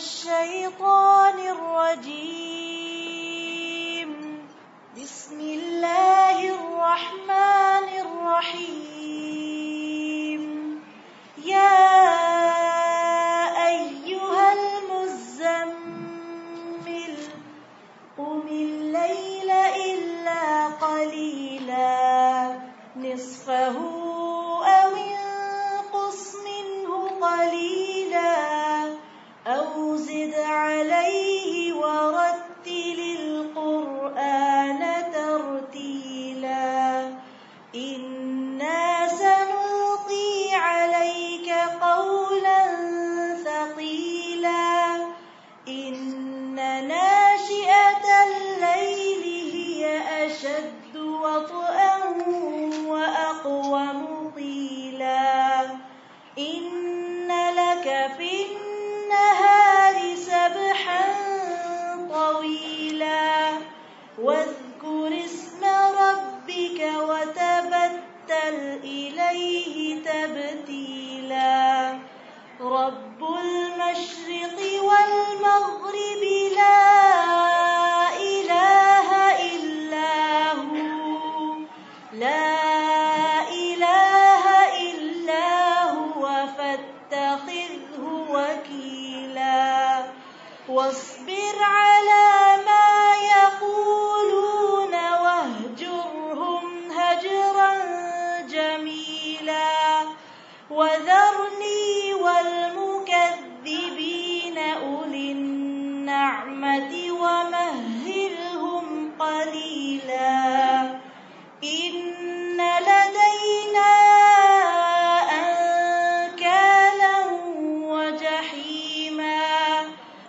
الشيطان الرجيم. بسم الله الرحمن الرحيم.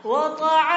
وطعاما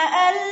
علم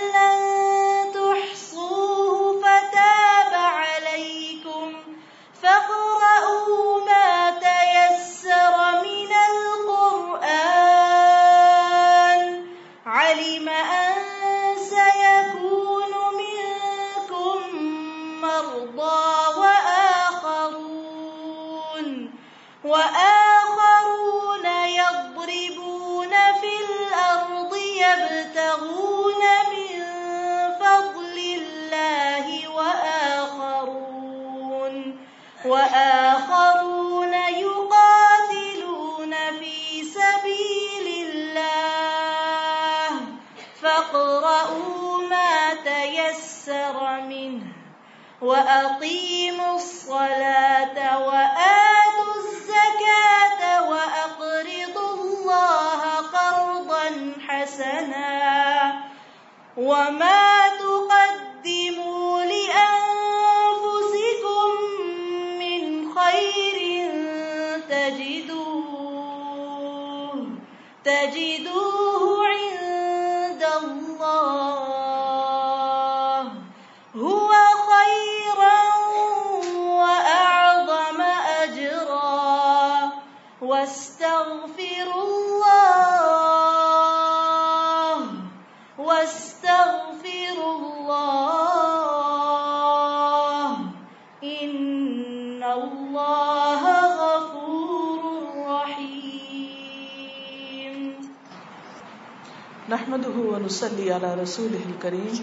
ونصلي على رسوله الكريم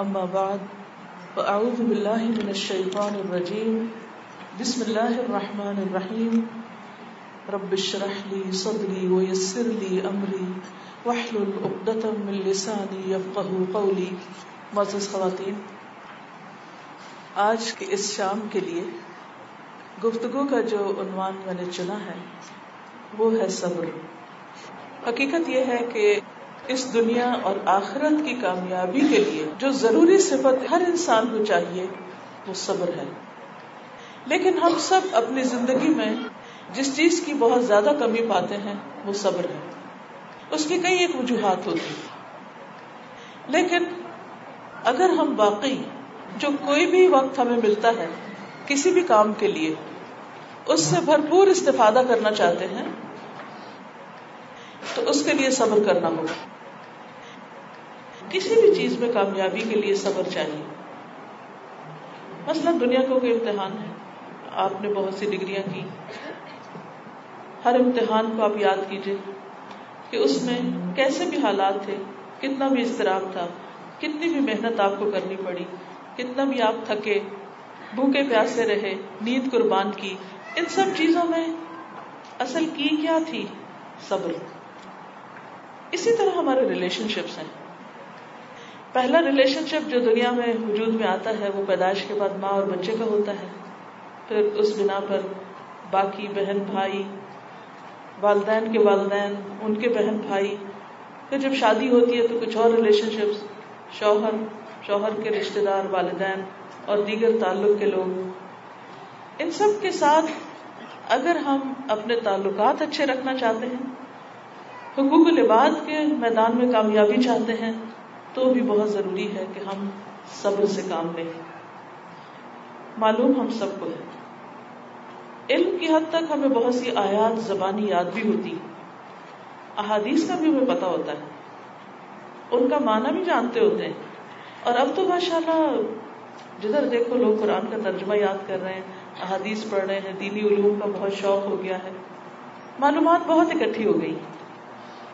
أما بعد فأعوذ بالله من الشيطان الرجيم بسم الله الرحمن الرحيم رب اشرح لي صدري ويسر لي أمري واحلل عقدة من لساني يفقه قولي معزز خواتین، آج کے اس شام کے لیے گفتگو کا جو عنوان میں نے چنا ہے، وہ ہے صبر۔ حقیقت یہ ہے کہ اس دنیا اور آخرت کی کامیابی کے لیے جو ضروری صفت ہر انسان کو چاہیے، وہ صبر ہے۔ لیکن ہم سب اپنی زندگی میں جس چیز کی بہت زیادہ کمی پاتے ہیں، وہ صبر ہے۔ اس کی کئی ایک وجوہات ہوتی لیکن اگر ہم واقعی جو کوئی بھی وقت ہمیں ملتا ہے کسی بھی کام کے لیے، اس سے بھرپور استفادہ کرنا چاہتے ہیں، تو اس کے لیے صبر کرنا ہوگا۔ کسی بھی چیز میں کامیابی کے لیے صبر چاہیے۔ مثلا دنیا کو کوئی امتحان ہے، آپ نے بہت سی ڈگریاں کی۔ ہر امتحان کو آپ یاد کیجیے کہ اس میں کیسے بھی حالات تھے، کتنا بھی اضطراب تھا، کتنی بھی محنت آپ کو کرنی پڑی، کتنا بھی آپ تھکے، بھوکے پیاسے رہے، نیند قربان کی، ان سب چیزوں میں اصل کی کیا تھی؟ صبر۔ اسی طرح ہمارے ریلیشن شپس ہیں۔ پہلا ریلیشن شپ جو دنیا میں وجود میں آتا ہے، وہ پیدائش کے بعد ماں اور بچے کا ہوتا ہے۔ پھر اس بنا پر باقی بہن بھائی، والدین کے والدین، ان کے بہن بھائی۔ پھر جب شادی ہوتی ہے تو کچھ اور ریلیشن شپس شوہر شوہر کے رشتے دار، والدین اور دیگر تعلق کے لوگ۔ ان سب کے ساتھ اگر ہم اپنے تعلقات اچھے رکھنا چاہتے ہیں، حقوق العباد کے میدان میں کامیابی چاہتے ہیں تو بھی بہت ضروری ہے کہ ہم صبر سے کام لیں۔ معلوم ہم سب کو ہے۔ علم کی حد تک ہمیں بہت سی آیات، زبانی یاد بھی ہوتی احادیث کا بھی ہمیں پتا ہوتا ہے۔ ان کا معنی بھی جانتے ہوتے ہیں۔ اور اب تو ماشاء اللہ جدھر دیکھو لوگ قرآن کا ترجمہ یاد کر رہے ہیں، احادیث پڑھ رہے ہیں، دینی علوم کا بہت شوق ہو گیا ہے۔ معلومات بہت اکٹھی ہو گئی۔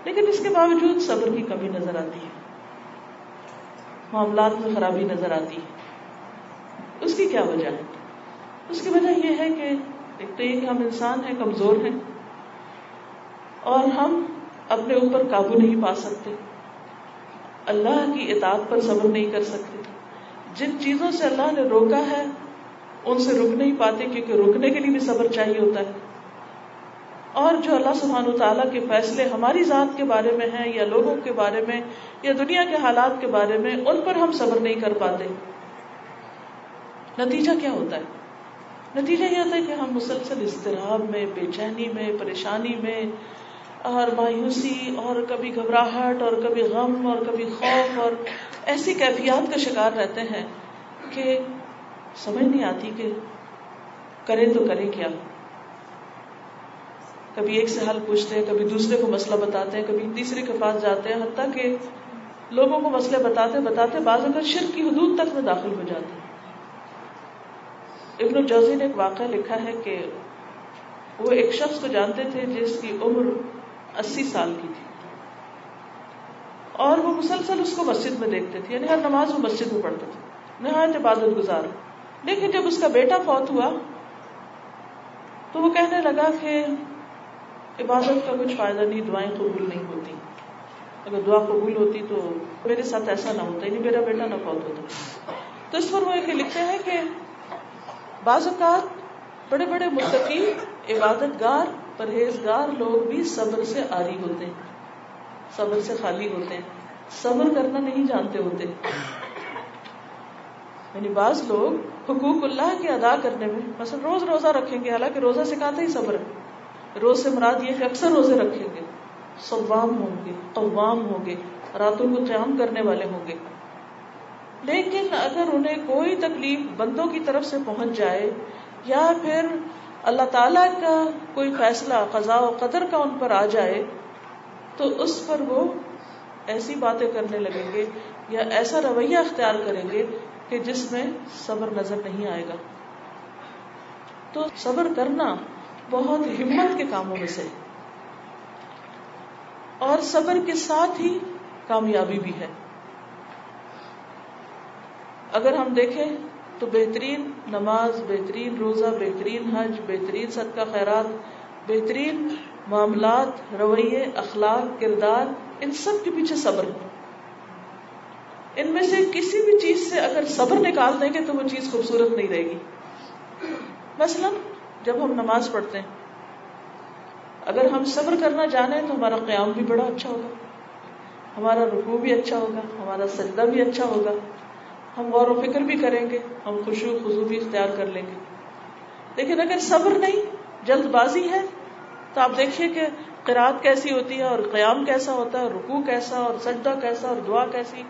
لیکن اس کے باوجود صبر کی کمی نظر آتی ہے۔ معاملات میں خرابی نظر آتی ہے۔ اس کی کیا وجہ ہے؟ اس کی وجہ یہ ہے کہ ایک تو یہ کہ ہم انسان ہیں، کمزور ہیں اور ہم اپنے اوپر قابو نہیں پا سکتے۔ اللہ کی اطاعت پر صبر نہیں کر سکتے۔ جن چیزوں سے اللہ نے روکا ہے، ان سے رک نہیں پاتے کیونکہ رکنے کے لیے بھی صبر چاہیے ہوتا ہے۔ اور جو اللہ سبحان و تعالیٰ کے فیصلے ہماری ذات کے بارے میں ہیں یا لوگوں کے بارے میں یا دنیا کے حالات کے بارے میں، ان پر ہم صبر نہیں کر پاتے۔ نتیجہ کیا ہوتا ہے؟ نتیجہ یہ ہوتا ہے کہ ہم مسلسل اضطراب میں، بے چینی میں، پریشانی میں، اور مایوسی، اور کبھی گھبراہٹ، اور کبھی غم، اور کبھی خوف، اور ایسی کیفیات کا شکار رہتے ہیں کہ سمجھ نہیں آتی کہ کرے تو کرے کیا۔ کبھی ایک سے حل پوچھتے ہیں، کبھی دوسرے کو مسئلہ بتاتے ہیں، کبھی تیسرے کے پاس جاتے ہیں، حتیٰ کہ لوگوں کو مسئلے بتاتے بتاتے بعض اگر شرک کی حدود تک میں داخل ہو جاتے ہیں۔ ابن الجوزی نے ایک واقعہ لکھا ہے کہ وہ ایک شخص کو جانتے تھے جس کی عمر اسی سال کی تھی۔ اور وہ مسلسل اس کو مسجد میں دیکھتے تھے یعنی ہر نماز وہ مسجد میں پڑھتے تھے۔ نہایت عبادت گزار۔ لیکن جب اس کا بیٹا فوت ہوا تو وہ کہنے لگا کہ عبادت کا کچھ فائدہ نہیں، دعائیں قبول نہیں ہوتی۔ اگر دعا قبول ہوتی تو میرے ساتھ ایسا نہ ہوتا یعنی میرا بیٹا نہ فوت ہوتا۔ تو اس پر وہ لکھتے ہیں کہ بعض اوقات بڑے بڑے متقی عبادت گار پرہیزگار لوگ بھی صبر سے آری ہوتے ہیں، صبر سے خالی ہوتے ہیں، صبر کرنا نہیں جانتے ہوتے۔ یعنی بعض لوگ حقوق اللہ کے ادا کرنے میں، مثلا روز روزہ رکھیں گے، حالانکہ روزہ سکھاتا ہی صبر ہے۔ روز سے مراد یہ کہ اکثر روزے رکھیں گے، صوام ہوں گے قوام ہوں گے، راتوں کو قیام کرنے والے ہوں گے۔ لیکن اگر انہیں کوئی تکلیف بندوں کی طرف سے پہنچ جائے، یا پھر اللہ تعالی کا کوئی فیصلہ، قضاء و قدر کا ان پر آ جائے، تو اس پر وہ ایسی باتیں کرنے لگیں گے یا ایسا رویہ اختیار کریں گے کہ جس میں صبر نظر نہیں آئے گا۔ تو صبر کرنا بہت ہمت کے کاموں میں سے۔ اور صبر کے ساتھ ہی کامیابی بھی ہے۔ اگر ہم دیکھیں تو بہترین نماز، بہترین روزہ، بہترین حج، بہترین صدقہ خیرات، بہترین معاملات، رویے، اخلاق، کردار، ان سب کے پیچھے صبر ہے۔ ان میں سے کسی بھی چیز سے اگر صبر نکال دیں گے تو وہ چیز خوبصورت نہیں رہے گی۔ مثلا جب ہم نماز پڑھتے ہیں۔ اگر ہم صبر کرنا جانیں تو ہمارا قیام بھی بڑا اچھا ہوگا۔ ہمارا رکوع بھی اچھا ہوگا، ہمارا سجدہ بھی اچھا ہوگا۔ ہم غور و فکر بھی کریں گے، ہم خوشو خزو بھی اختیار کر لیں گے۔ لیکن اگر صبر نہیں، جلد بازی ہے، تو آپ دیکھیے کہ قرآد کیسی ہوتی ہے اور قیام کیسا ہوتا ہے، رکوع کیسا اور سجدہ کیسا اور دعا کیسی۔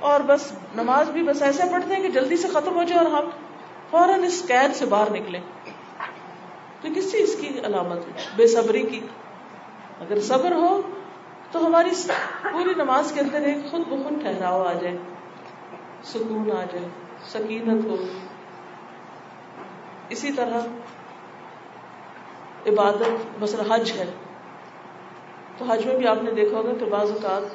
اور بس نماز بھی بس ایسے پڑھتے ہیں کہ جلدی سے ختم ہو جائے اور ہم فوراً اس قید سے باہر نکلے تو کس چیز کی علامت ہے؟ بے صبری کی۔ اگر صبر ہو تو ہماری پوری نماز کے اندر ایک خود بخود ٹھہراؤ آ جائے۔ سکون آ جائے۔ سکینت ہو۔ اسی طرح عبادت، مثلا حج ہے۔ تو حج میں بھی آپ نے دیکھا ہوگا کہ بعض اوقات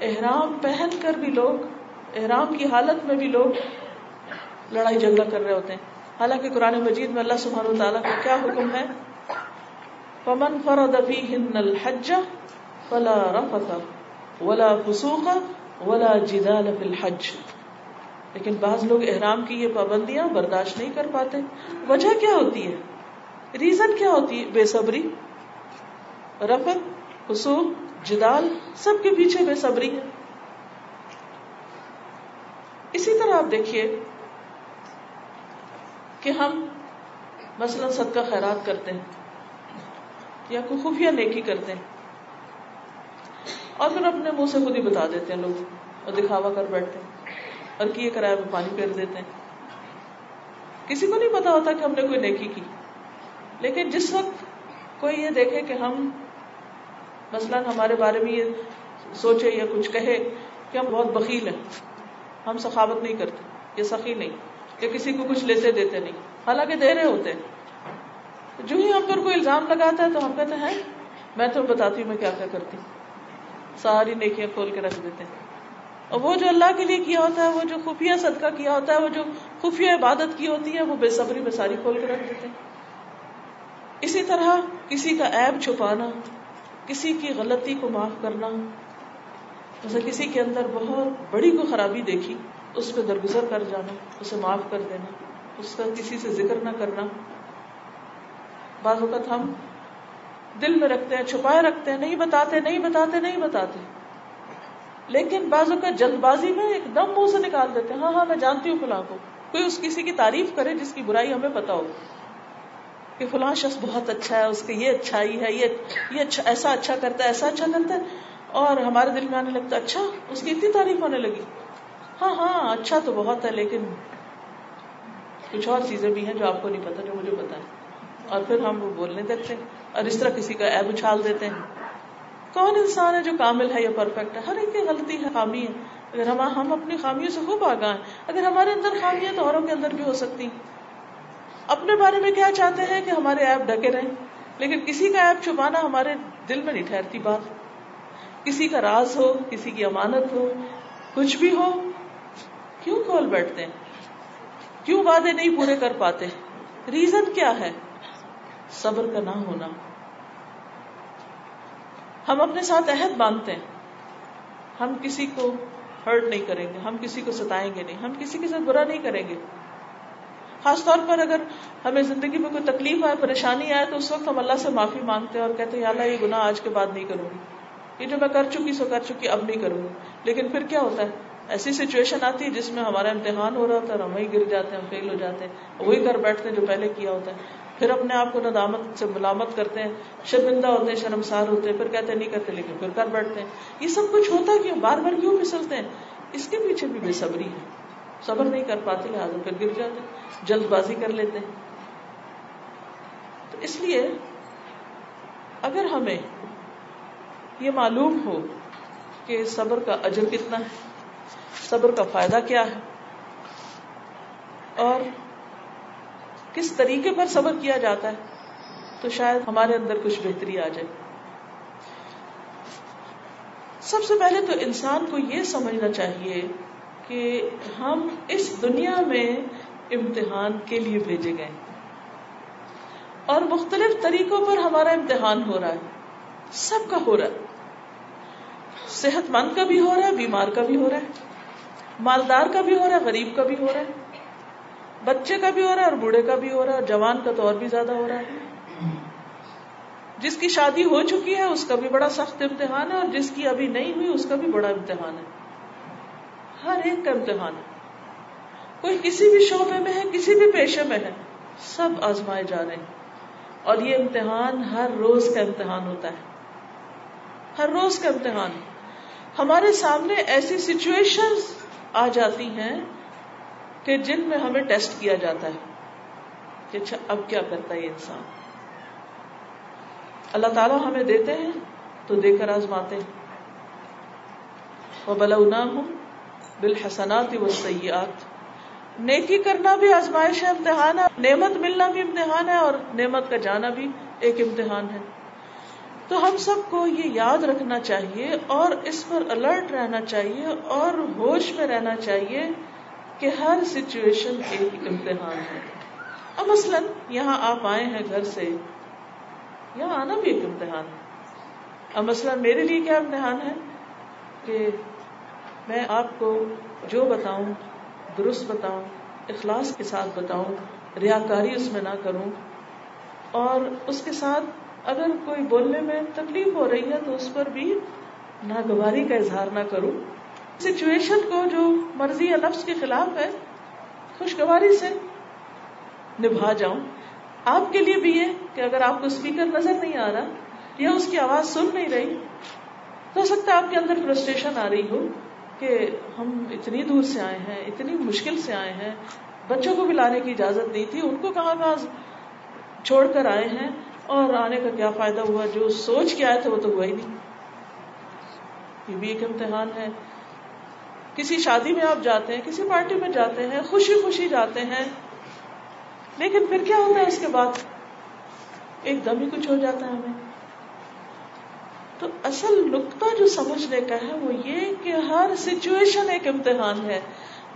احرام پہن کر بھی لوگ، احرام کی حالت میں بھی لوگ لڑائی جھگڑا کر رہے ہوتے ہیں۔ حالانکہ قرآن مجید میں اللہ سبحانہ تعالیٰ کا کیا حکم ہے؟ پمن فرد فیہن الحج فلا رفث ولا فسوق ولا جدال فی الحج۔ لیکن بعض لوگ احرام کی یہ پابندیاں برداشت نہیں کر پاتے۔ وجہ کیا ہوتی ہے؟ ریزن کیا ہوتی ہے؟ بے صبری رفت حصول جدال، سب کے پیچھے بے صبری ہے۔ اسی طرح آپ دیکھیے کہ ہم مثلا صدقہ خیرات کرتے ہیں یا کوئی خفیہ نیکی کرتے ہیں اور پھر اپنے منہ سے خود ہی بتا دیتے ہیں لوگ اور دکھاوا کر بیٹھتے ہیں اور کیے کرائے میں پانی پھیر دیتے ہیں۔ کسی کو نہیں پتا ہوتا کہ ہم نے کوئی نیکی کی۔ لیکن جس وقت کوئی یہ دیکھے کہ ہم مثلا ہمارے بارے میں یہ سوچے یا کچھ کہے کہ ہم بہت بخیل ہیں، ہم سخاوت نہیں کرتے یا سخی نہیں۔ یا کسی کو کچھ لیتے دیتے نہیں۔ حالانکہ دے رہے ہوتے ہیں۔ جو ہی ہم پر کوئی الزام لگاتا ہے تو ہم کہتے ہیں میں تو بتاتی ہوں میں کیا کیا کرتی ہوں۔ ساری نیکیاں کھول کے رکھ دیتے ہیں۔ اور وہ جو اللہ کے لیے کیا ہوتا ہے، وہ جو خفیہ صدقہ کیا ہوتا ہے، وہ جو خفیہ عبادت کی ہوتی ہے، وہ بے صبری میں ساری کھول کے رکھ دیتے ہیں۔ اسی طرح کسی کا عیب چھپانا، کسی کی غلطی کو معاف کرنا، جیسے کسی کے اندر بہت بڑی کو خرابی دیکھی۔ اس پہ درگزر کر جانا، اسے معاف کر دینا، اس کا کسی سے ذکر نہ کرنا۔ بعض اوقات ہم دل میں رکھتے ہیں، چھپائے رکھتے ہیں، نہیں بتاتے نہیں بتاتے نہیں بتاتے۔ لیکن بعض اوقات جلد بازی میں ایک دم منہ سے نکال دیتے ہیں ہاں ہاں میں جانتی ہوں فلاں کو۔ کوئی اس کسی کی تعریف کرے جس کی برائی ہمیں پتا ہو کہ فلاں شخص بہت اچھا ہے، اس کی یہ اچھائی ہے، یہ یہ اچھا ایسا اچھا کرتا ہے، ایسا اچھا کرتا ہے۔ اور ہمارے دل میں آنے لگتا ہے اچھا اس کی اتنی تعریف ہونے لگی۔ ہاں ہاں اچھا تو بہت ہے، لیکن کچھ اور چیزیں بھی ہیں جو آپ کو نہیں پتا جو مجھے پتا ہے۔ اور پھر ہم وہ بولنے دیتے ہیں اور اس طرح کسی کا ایب اچھال دیتے ہیں۔ کون انسان ہے جو کامل ہے یا پرفیکٹ ہے؟ ہر ایک کی غلطی ہے، خامی ہے۔ اگر ہم ہم اپنی خامیوں سے خوب آگاہ ہیں، اگر ہمارے اندر خامی ہے تو اوروں کے اندر بھی ہو سکتی اپنے بارے میں کیا چاہتے ہیں کہ ہمارے ایپ ڈکے رہیں؟ لیکن کسی کا ایپ چھپانا ہمارے دل میں نہیں ٹھہرتی بات۔ کسی کا راز ہو، کسی کی امانت ہو، کچھ بھی ہو کیوں کھول بیٹھتے ہیں؟ کیوں وعدے نہیں پورے کر پاتے؟ ریزن کیا ہے؟ صبر کا نہ ہونا۔ ہم اپنے ساتھ عہد باندھتے ہیں۔ ہم کسی کو ہرٹ نہیں کریں گے، ہم کسی کو ستائیں گے نہیں، ہم کسی کے ساتھ برا نہیں کریں گے۔ خاص طور پر اگر ہمیں زندگی میں کوئی تکلیف آئے، پریشانی آئے، تو اس وقت ہم اللہ سے معافی مانگتے ہیں اور کہتے ہیں اللہ، یہ گناہ آج کے بعد نہیں کروں گی۔ یہ جو میں کر چکی سو کر چکی، اب نہیں کروں گی۔ لیکن پھر کیا ہوتا ہے؟ ایسی سچویشن آتی ہے جس میں ہمارا امتحان ہو رہا ہوتا ہے اور ہم وہیں گر جاتے ہیں فیل ہو جاتے ہیں وہی کر بیٹھتے ہیں جو پہلے کیا ہوتا ہے۔ پھر اپنے آپ کو ندامت سے ملامت کرتے ہیں، شرمندہ ہوتے ہیں، شرمسار ہوتے ہیں، پھر کہتے ہیں، نہیں کرتے، لیکن پھر کر بیٹھتے ہیں۔ یہ سب کچھ ہوتا کیوں؟ بار بار کیوں پھسلتے ہیں؟ اس کے پیچھے بھی بے صبری ہے۔ صبر نہیں کر پاتے، لہٰذا پھر گر جاتے ہیں، جلد بازی کر لیتے ہیں۔ تو اس لیے اگر ہمیں یہ معلوم ہو کہ صبر کا اجر کتنا ہے صبر کا فائدہ کیا ہے؟ اور کس طریقے پر صبر کیا جاتا ہے؟ تو شاید ہمارے اندر کچھ بہتری آ جائے۔ سب سے پہلے تو انسان کو یہ سمجھنا چاہیے کہ ہم اس دنیا میں امتحان کے لیے بھیجے گئے اور مختلف طریقوں پر ہمارا امتحان ہو رہا ہے۔ سب کا ہو رہا ہے۔ صحت مند کا بھی ہو رہا ہے، بیمار کا بھی ہو رہا ہے۔ مالدار کا بھی ہو رہا ہے، غریب کا بھی ہو رہا ہے، بچے کا بھی ہو رہا ہے اور بوڑھے کا بھی ہو رہا ہے جوان کا تو اور بھی زیادہ ہو رہا ہے۔ جس کی شادی ہو چکی ہے، اس کا بھی بڑا سخت امتحان ہے، اور جس کی ابھی نہیں ہوئی، اس کا بھی بڑا امتحان ہے۔ ہر ایک کا امتحان ہے۔ کوئی کسی بھی شعبے میں ہے، کسی بھی پیشے میں ہے، سب آزمائے جا رہے ہیں۔ اور یہ امتحان ہر روز کا امتحان ہوتا ہے۔ ہر روز کا امتحان۔ ہمارے سامنے ایسی سچویشن آ جاتی ہیں کہ جن میں ہمیں ٹیسٹ کیا جاتا ہے کہ اچھا اب کیا کرتا ہے یہ انسان؟ اللہ تعالیٰ ہمیں دیتے ہیں تو دے کر آزماتے ہیں۔ وہ بلا ہوں بالحسنات و سیاحت نیکی کرنا بھی آزمائش ہے، امتحان ہے، نعمت ملنا بھی امتحان ہے اور نعمت کا جانا بھی ایک امتحان ہے۔ تو ہم سب کو یہ یاد رکھنا چاہیے اور اس پر الرٹ رہنا چاہیے اور ہوش میں رہنا چاہیے کہ ہر سچویشن ایک امتحان ہے۔ اب مثلاً یہاں آپ آئے ہیں گھر سے۔ یہاں آنا بھی ایک امتحان ہے۔ اب مثلاً میرے لیے کیا امتحان ہے؟ کہ میں آپ کو جو بتاؤں، درست بتاؤں، اخلاص کے ساتھ بتاؤں ریاکاری اس میں نہ کروں اور اس کے ساتھ اگر کوئی بولنے میں تکلیف ہو رہی ہے تو اس پر بھی ناگواری کا اظہار نہ کروں سچویشن کو جو مرضی یا لفظ کے خلاف ہے، خوشگواری سے نبھا جاؤں آپ کے لیے بھی یہ کہ اگر آپ کو اسپیکر نظر نہیں آ رہا یا اس کی آواز سن نہیں رہی، تو ہو سکتا ہے آپ کے اندر فرسٹریشن آ رہی ہو کہ ہم اتنی دور سے آئے ہیں، اتنی مشکل سے آئے ہیں، بچوں کو بھی لانے کی اجازت نہیں تھی، ان کو کہاں کہاں چھوڑ کر آئے ہیں۔ اور آنے کا کیا فائدہ ہوا؟ جو سوچ کے آئے تھے وہ تو ہوا ہی نہیں۔ یہ بھی ایک امتحان ہے۔ کسی شادی میں آپ جاتے ہیں، کسی پارٹی میں جاتے ہیں، خوشی خوشی جاتے ہیں، لیکن پھر کیا ہوتا ہے اس کے بعد؟ ایک دم ہی کچھ ہو جاتا ہے ہمیں۔ تو اصل نقطہ جو سمجھنے کا ہے وہ یہ کہ ہر سچویشن ایک امتحان ہے۔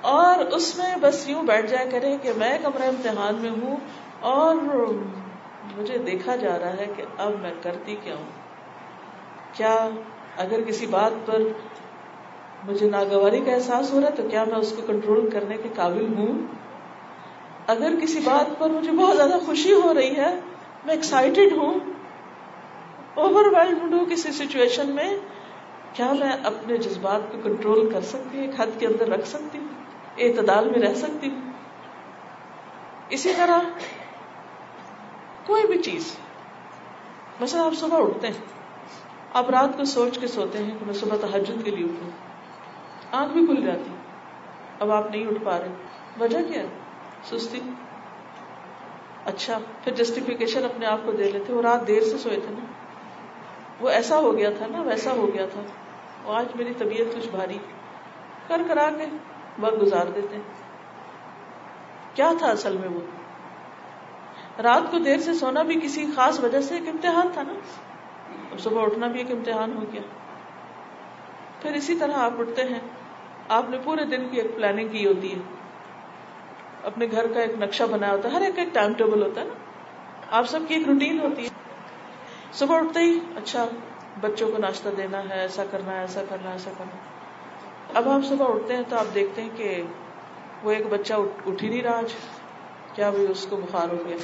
اور اس میں بس یوں بیٹھ جائے کرے کہ میں کمرہ امتحان میں ہوں اور مجھے دیکھا جا رہا ہے کہ اب میں کرتی کیا ہوں؟ کیا اگر کسی بات پر مجھے ناگواری کا احساس ہو رہا ہے تو کیا میں اس کو کنٹرول کرنے کے قابل ہوں؟ اگر کسی بات پر مجھے بہت زیادہ خوشی ہو رہی ہے، میں ایکسائٹیڈ ہوں اوور ویلڈ ہوں کسی سچویشن میں، کیا میں اپنے جذبات کو کنٹرول کر سکتی ہوں؟ ایک حد کے اندر رکھ سکتی ہوں؟ اعتدال میں رہ سکتی ہوں؟ اسی طرح کوئی بھی چیز۔ مثلا آپ صبح اٹھتے ہیں، آپ رات کو سوچ کے سوتے ہیں کہ میں صبح تحجد کے لیے اٹھوں۔ آنکھ بھی کھل جاتی۔ اب آپ نہیں اٹھ پا رہے۔ وجہ کیا ہے؟ سستی۔ اچھا پھر جسٹیفیکیشن اپنے آپ کو دے لیتے۔ وہ رات دیر سے سوئے تھے نا۔ وہ ایسا ہو گیا تھا نا، ویسا ہو گیا تھا۔ وہ آج میری طبیعت کچھ بھاری۔ کر کرا کے وقت گزار دیتے کیا تھا اصل میں وہ؟ رات کو دیر سے سونا بھی کسی خاص وجہ سے ایک امتحان تھا نا۔ صبح اٹھنا بھی ایک امتحان ہو گیا۔ پھر اسی طرح آپ اٹھتے ہیں۔ آپ نے پورے دن کی ایک پلاننگ کی ہوتی ہے۔ اپنے گھر کا ایک نقشہ بنایا ہوتا ہے۔ ہر ایک ایک ٹائم ٹیبل ہوتا ہے نا۔ آپ سب کی ایک روٹین ہوتی ہے۔ صبح اٹھتے ہی اچھا بچوں کو ناشتہ دینا ہے، ایسا کرنا ہے، ایسا کرنا ہے، ایسا کرنا اب آپ صبح اٹھتے ہیں تو آپ دیکھتے ہیں کہ وہ ایک بچہ اٹھ ہی نہیں رہا آج۔ کیا بھی اس کو بخار ہو گیا؟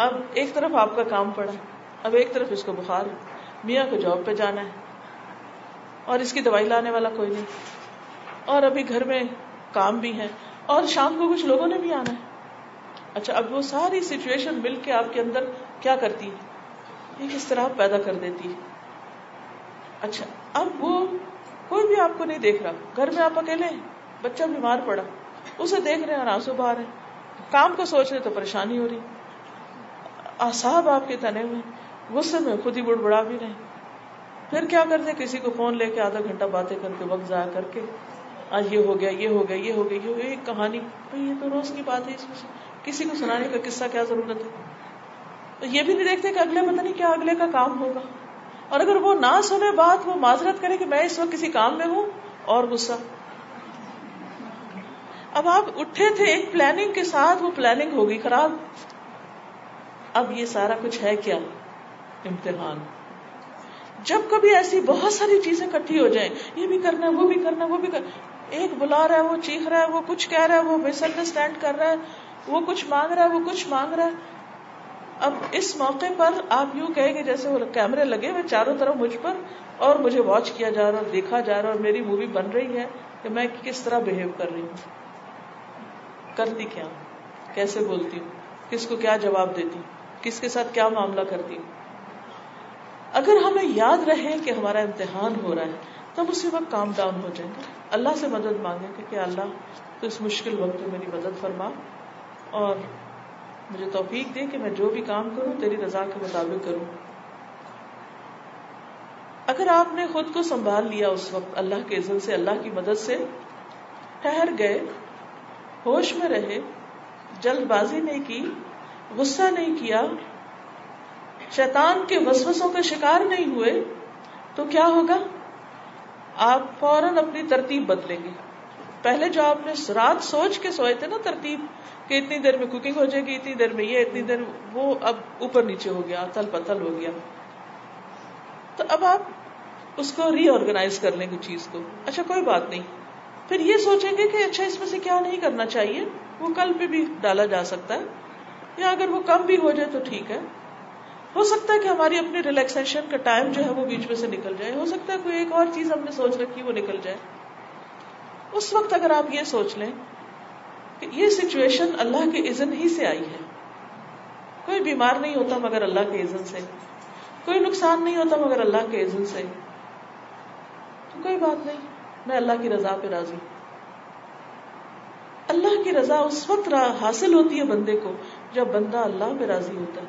اب ایک طرف آپ کا کام پڑا اب ایک طرف اس کو بخار میاں کو جاب پہ جانا ہے، اور اس کی دوائی لانے والا کوئی نہیں۔ اور ابھی گھر میں کام بھی ہے، اور شام کو کچھ لوگوں نے بھی آنا ہے۔ اچھا اب وہ ساری سچویشن مل کے آپ کے اندر کیا کرتی ہے ایک اس پیدا کر دیتی ہے اچھا اب وہ کوئی بھی آپ کو نہیں دیکھ رہا۔ گھر میں آپ اکیلے ہیں، بچہ بیمار پڑا، اسے دیکھ رہے ہیں اور آنسو باہر ہیں۔ کام کو سوچ رہے تو پریشانی ہو رہی۔ آساب آپ کے تنے ہوئے غصے میں خود ہی بڑ بڑا بھی رہے پھر کیا کرتے کسی کو فون لے کے آدھا گھنٹہ باتیں کر کے وقت ضائع کر کے۔ آج یہ ہو گیا، یہ ہو گیا، یہ ہو گیا، یہ ہو گیا، ایک کہانی۔ یہ تو روز کی بات ہے اس میں کسی کو سنانے کا قصہ کیا ضرورت ہے؟ تو یہ بھی نہیں دیکھتے کہ اگلے پتہ نہیں کیا اگلے کا کام ہوگا۔ اور اگر وہ نہ سنے بات، وہ معذرت کرے کہ میں اس وقت کسی کام میں ہوں اور غصہ۔ اب آپ اٹھے تھے، ایک پلاننگ کے ساتھ وہ پلاننگ ہوگی خراب۔ اب یہ سارا کچھ ہے کیا؟ امتحان۔ جب کبھی ایسی بہت ساری چیزیں کٹھی ہو جائیں، یہ بھی کرنا ہے وہ بھی کرنا ہے وہ بھی کرنا ایک بلا رہا ہے، وہ چیخ رہا ہے، وہ کچھ کہہ رہا ہے، وہ مس انڈرسٹینڈ کر رہا ہے، وہ کچھ مانگ رہا ہے، وہ کچھ مانگ رہا ہے۔ اب اس موقع پر آپ یوں کہیں گے جیسے وہ کیمرے لگے ہوئے چاروں طرف مجھ پر، اور مجھے واچ کیا جا رہا اور دیکھا جا رہا اور میری مووی بن رہی ہے کہ میں کس طرح بہیو کر رہی ہوں۔ کرتی کیا کیسے بولتی ہوں؟ کس کو کیا جواب دیتی ہوں؟ کس کے ساتھ کیا معاملہ کرتی ہوں؟ اگر ہمیں یاد رہے کہ ہمارا امتحان ہو رہا ہے تب اسی وقت کام ڈاؤن ہو جائیں گے۔ اللہ سے مدد مانگے کہ اللہ تو اس مشکل وقت میں میری مدد فرما اور مجھے توفیق دے کہ میں جو بھی کام کروں، تیری رضا کے مطابق کروں۔ اگر آپ نے خود کو سنبھال لیا اس وقت اللہ کے عزت سے، اللہ کی مدد سے، ٹھہر گئے، ہوش میں رہے، جلد بازی نہیں کی غصہ نہیں کیا، شیطان کے وسوسوں کا شکار نہیں ہوئے، تو کیا ہوگا؟ آپ فوراً اپنی ترتیب بدلیں گے۔ پہلے جو آپ نے رات سوچ کے سوئے تھے نا ترتیب، کہ اتنی دیر میں کوکنگ ہو جائے گی، اتنی دیر میں یہ، اتنی دیر، وہ اب اوپر نیچے ہو گیا، تل پتل ہو گیا۔ تو اب آپ اس کو ری آرگنائز کر لیں گے چیز کو۔ اچھا کوئی بات نہیں۔ پھر یہ سوچیں گے کہ اچھا اس میں سے کیا نہیں کرنا چاہیے؟ وہ کل پہ بھی ڈالا جا سکتا ہے۔ یا اگر وہ کم بھی ہو جائے تو ٹھیک ہے۔ ہو سکتا ہے کہ ہماری اپنی ریلیکسیشن کا ٹائم جو ہے وہ بیچ میں سے نکل جائے۔ ہو سکتا ہے کوئی ایک اور چیز ہم نے سوچ رکھی وہ نکل جائے۔ اس وقت اگر آپ یہ سوچ لیں کہ یہ سچویشن اللہ کے عزن ہی سے آئی ہے۔ کوئی بیمار نہیں ہوتا مگر اللہ کے عزن سے۔ کوئی نقصان نہیں ہوتا مگر اللہ کے عزن سے۔ تو کوئی بات نہیں، میں اللہ کی رضا پہ راضی۔ اللہ کی رضا اس وقت حاصل ہوتی ہے بندے کو جب بندہ اللہ پہ راضی ہوتا ہے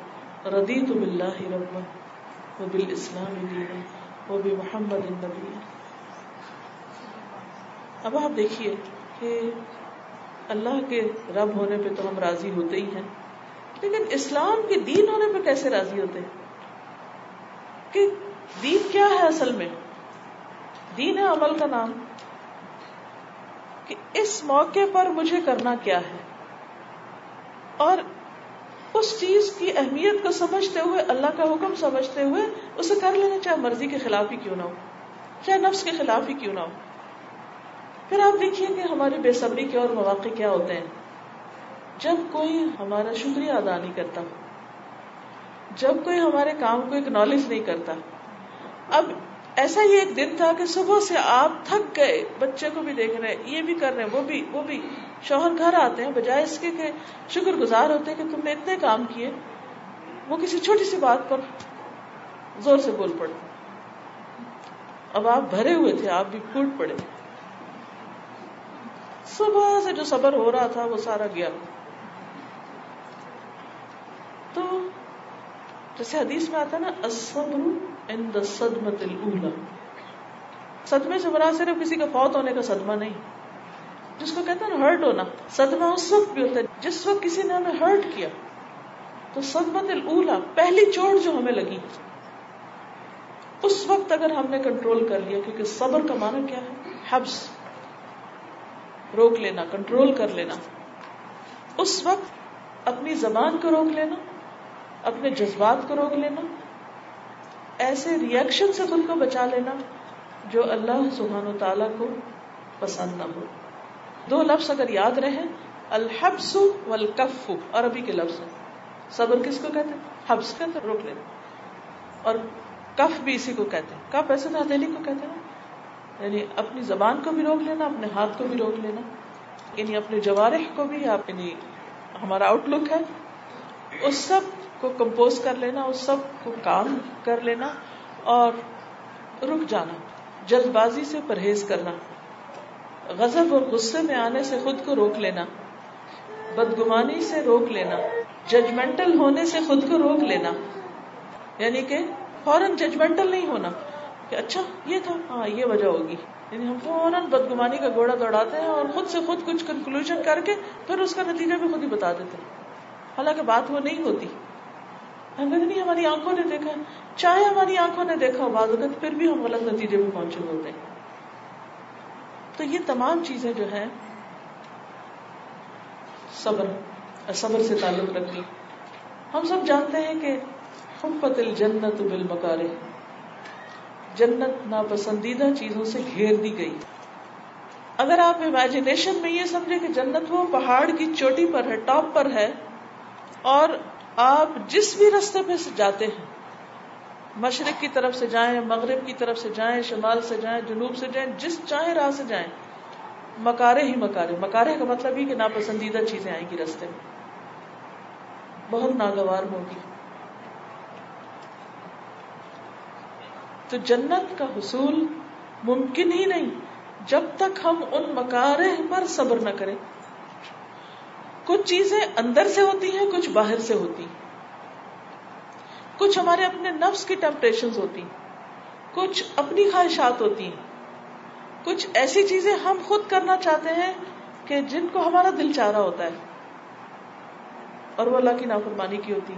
ردی تو بلّہ رب وہ بال اسلام وہ بھی محمد النبی۔ اب آپ دیکھیے کہ اللہ کے رب ہونے پہ تو ہم راضی ہوتے ہی ہیں، لیکن اسلام کے دین ہونے پہ کیسے راضی ہوتے؟ ہیں کہ دین کیا ہے اصل میں؟ دین ہے عمل کا نام۔ کہ اس موقع پر مجھے کرنا کیا ہے؟ اور اس چیز کی اہمیت کو سمجھتے ہوئے، اللہ کا حکم سمجھتے ہوئے اسے کر لینا، چاہے مرضی کے خلاف ہی کیوں نہ ہو، چاہے نفس کے خلاف ہی کیوں نہ ہو۔ پھر آپ دیکھیے کہ ہماری بے صبری کے اور مواقع کیا ہوتے ہیں۔ جب کوئی ہمارا شکریہ ادا نہیں کرتا، جب کوئی ہمارے کام کو اکنالج نہیں کرتا۔ اب ایسا ہی ایک دن تھا کہ صبح سے آپ تھک گئے، بچے کو بھی دیکھ رہے یہ بھی کر رہے وہ بھی وہ بھی۔ شوہر گھر آتے ہیں، بجائے اس کے کہ شکر گزار ہوتے ہیں کہ تم نے اتنے کام کیے۔ وہ کسی چھوٹی سی بات پر زور سے بول پڑے۔ اب آپ بھرے ہوئے تھے، آپ بھی پھوٹ پڑے۔ صبح سے جو صبر ہو رہا تھا، وہ سارا گیا۔ تو جیسے حدیث میں آتا ہے نا، الصبر صدمت صدمے سے مراد صرف کسی کا فوت ہونے کا صدمہ نہیں۔ جس کو کہتے ہیں نا ہرٹ ہونا، صدمہ اس وقت بھی ہوتا ہے، جس وقت کسی نے ہمیں ہرٹ کیا، تو صدمت الا پہلی چوٹ جو ہمیں لگی، اس وقت اگر ہم نے کنٹرول کر لیا، کیونکہ صبر کا معنی کیا ہے؟ حبس، روک لینا کنٹرول کر لینا۔ اس وقت اپنی زبان کو روک لینا، اپنے جذبات کو روک لینا، ایسے ریئیکشن سے خود کو بچا لینا جو اللہ سبحان و تعالی کو پسند نہ ہو۔ دو لفظ اگر یاد رہے الحبس والکف، عربی کے لفظ صبر کس کو کہتے ہیں؟ حبس کہتے روک لینا اور کف بھی اسی کو کہتے ہیں۔ کف ایسے ہتھیلی کو کہتے ہیں یعنی اپنی زبان کو بھی روک لینا، اپنے ہاتھ کو بھی روک لینا۔ یعنی اپنے جوارح کو بھی یعنی ہمارا آؤٹ لک ہے۔ اس سب کو کمپوز کر لینا، اس سب کو کام کر لینا اور رک جانا، جلد بازی سے پرہیز کرنا۔ غضب اور غصے میں آنے سے خود کو روک لینا، بدگمانی سے روک لینا ججمنٹل ہونے سے خود کو روک لینا۔ یعنی کہ فوراً ججمنٹل نہیں ہونا، کہ اچھا یہ تھا ہاں یہ وجہ ہوگی۔ یعنی ہم فوراً بدگمانی کا گوڑا دوڑاتے ہیں اور خود سے خود کچھ کنکلوژ کر کے پھر اس کا نتیجہ بھی خود ہی بتا دیتے ہیں۔ حالانکہ بات وہ نہیں ہوتی۔ ہمیں نہیں ہماری آنکھوں نے دیکھا، چاہے ہماری آنکھوں نے دیکھا، بعض اوقات پھر بھی ہم غلط نتیجے میں پہنچے ہوتے ہیں۔ تو یہ تمام چیزیں جو ہیں، صبر صبر سے تعلق رکھتی ہم سب جانتے ہیں کہ حفت الجنت بالمکارے جنت ناپسندیدہ چیزوں سے گھیر دی گئی۔ اگر آپ امیجنیشن میں یہ سمجھے کہ جنت وہ پہاڑ کی چوٹی پر ہے ٹاپ پر ہے، اور آپ جس بھی رستے پہ جاتے ہیں مشرق کی طرف سے جائیں، مغرب کی طرف سے جائیں، شمال سے جائیں، جنوب سے جائیں، جس چاہے راہ سے جائیں۔ مکارے ہی مکارے۔ مکارے کا مطلب ہی کہ ناپسندیدہ چیزیں آئیں گی رستے میں۔ بہت ناگوار ہوگی۔ تو جنت کا حصول ممکن ہی نہیں۔ جب تک ہم ان مکارے پر صبر نہ کریں۔ کچھ چیزیں اندر سے ہوتی ہیں، کچھ باہر سے ہوتی کچھ ہمارے اپنے نفس کی ٹیمپٹیشن ہوتی کچھ اپنی خواہشات ہوتی ہیں۔ کچھ ایسی چیزیں ہم خود کرنا چاہتے ہیں کہ جن کو ہمارا دل چاہ رہا ہوتا ہے۔ اور وہ اللہ کی نافرمانی کی ہوتی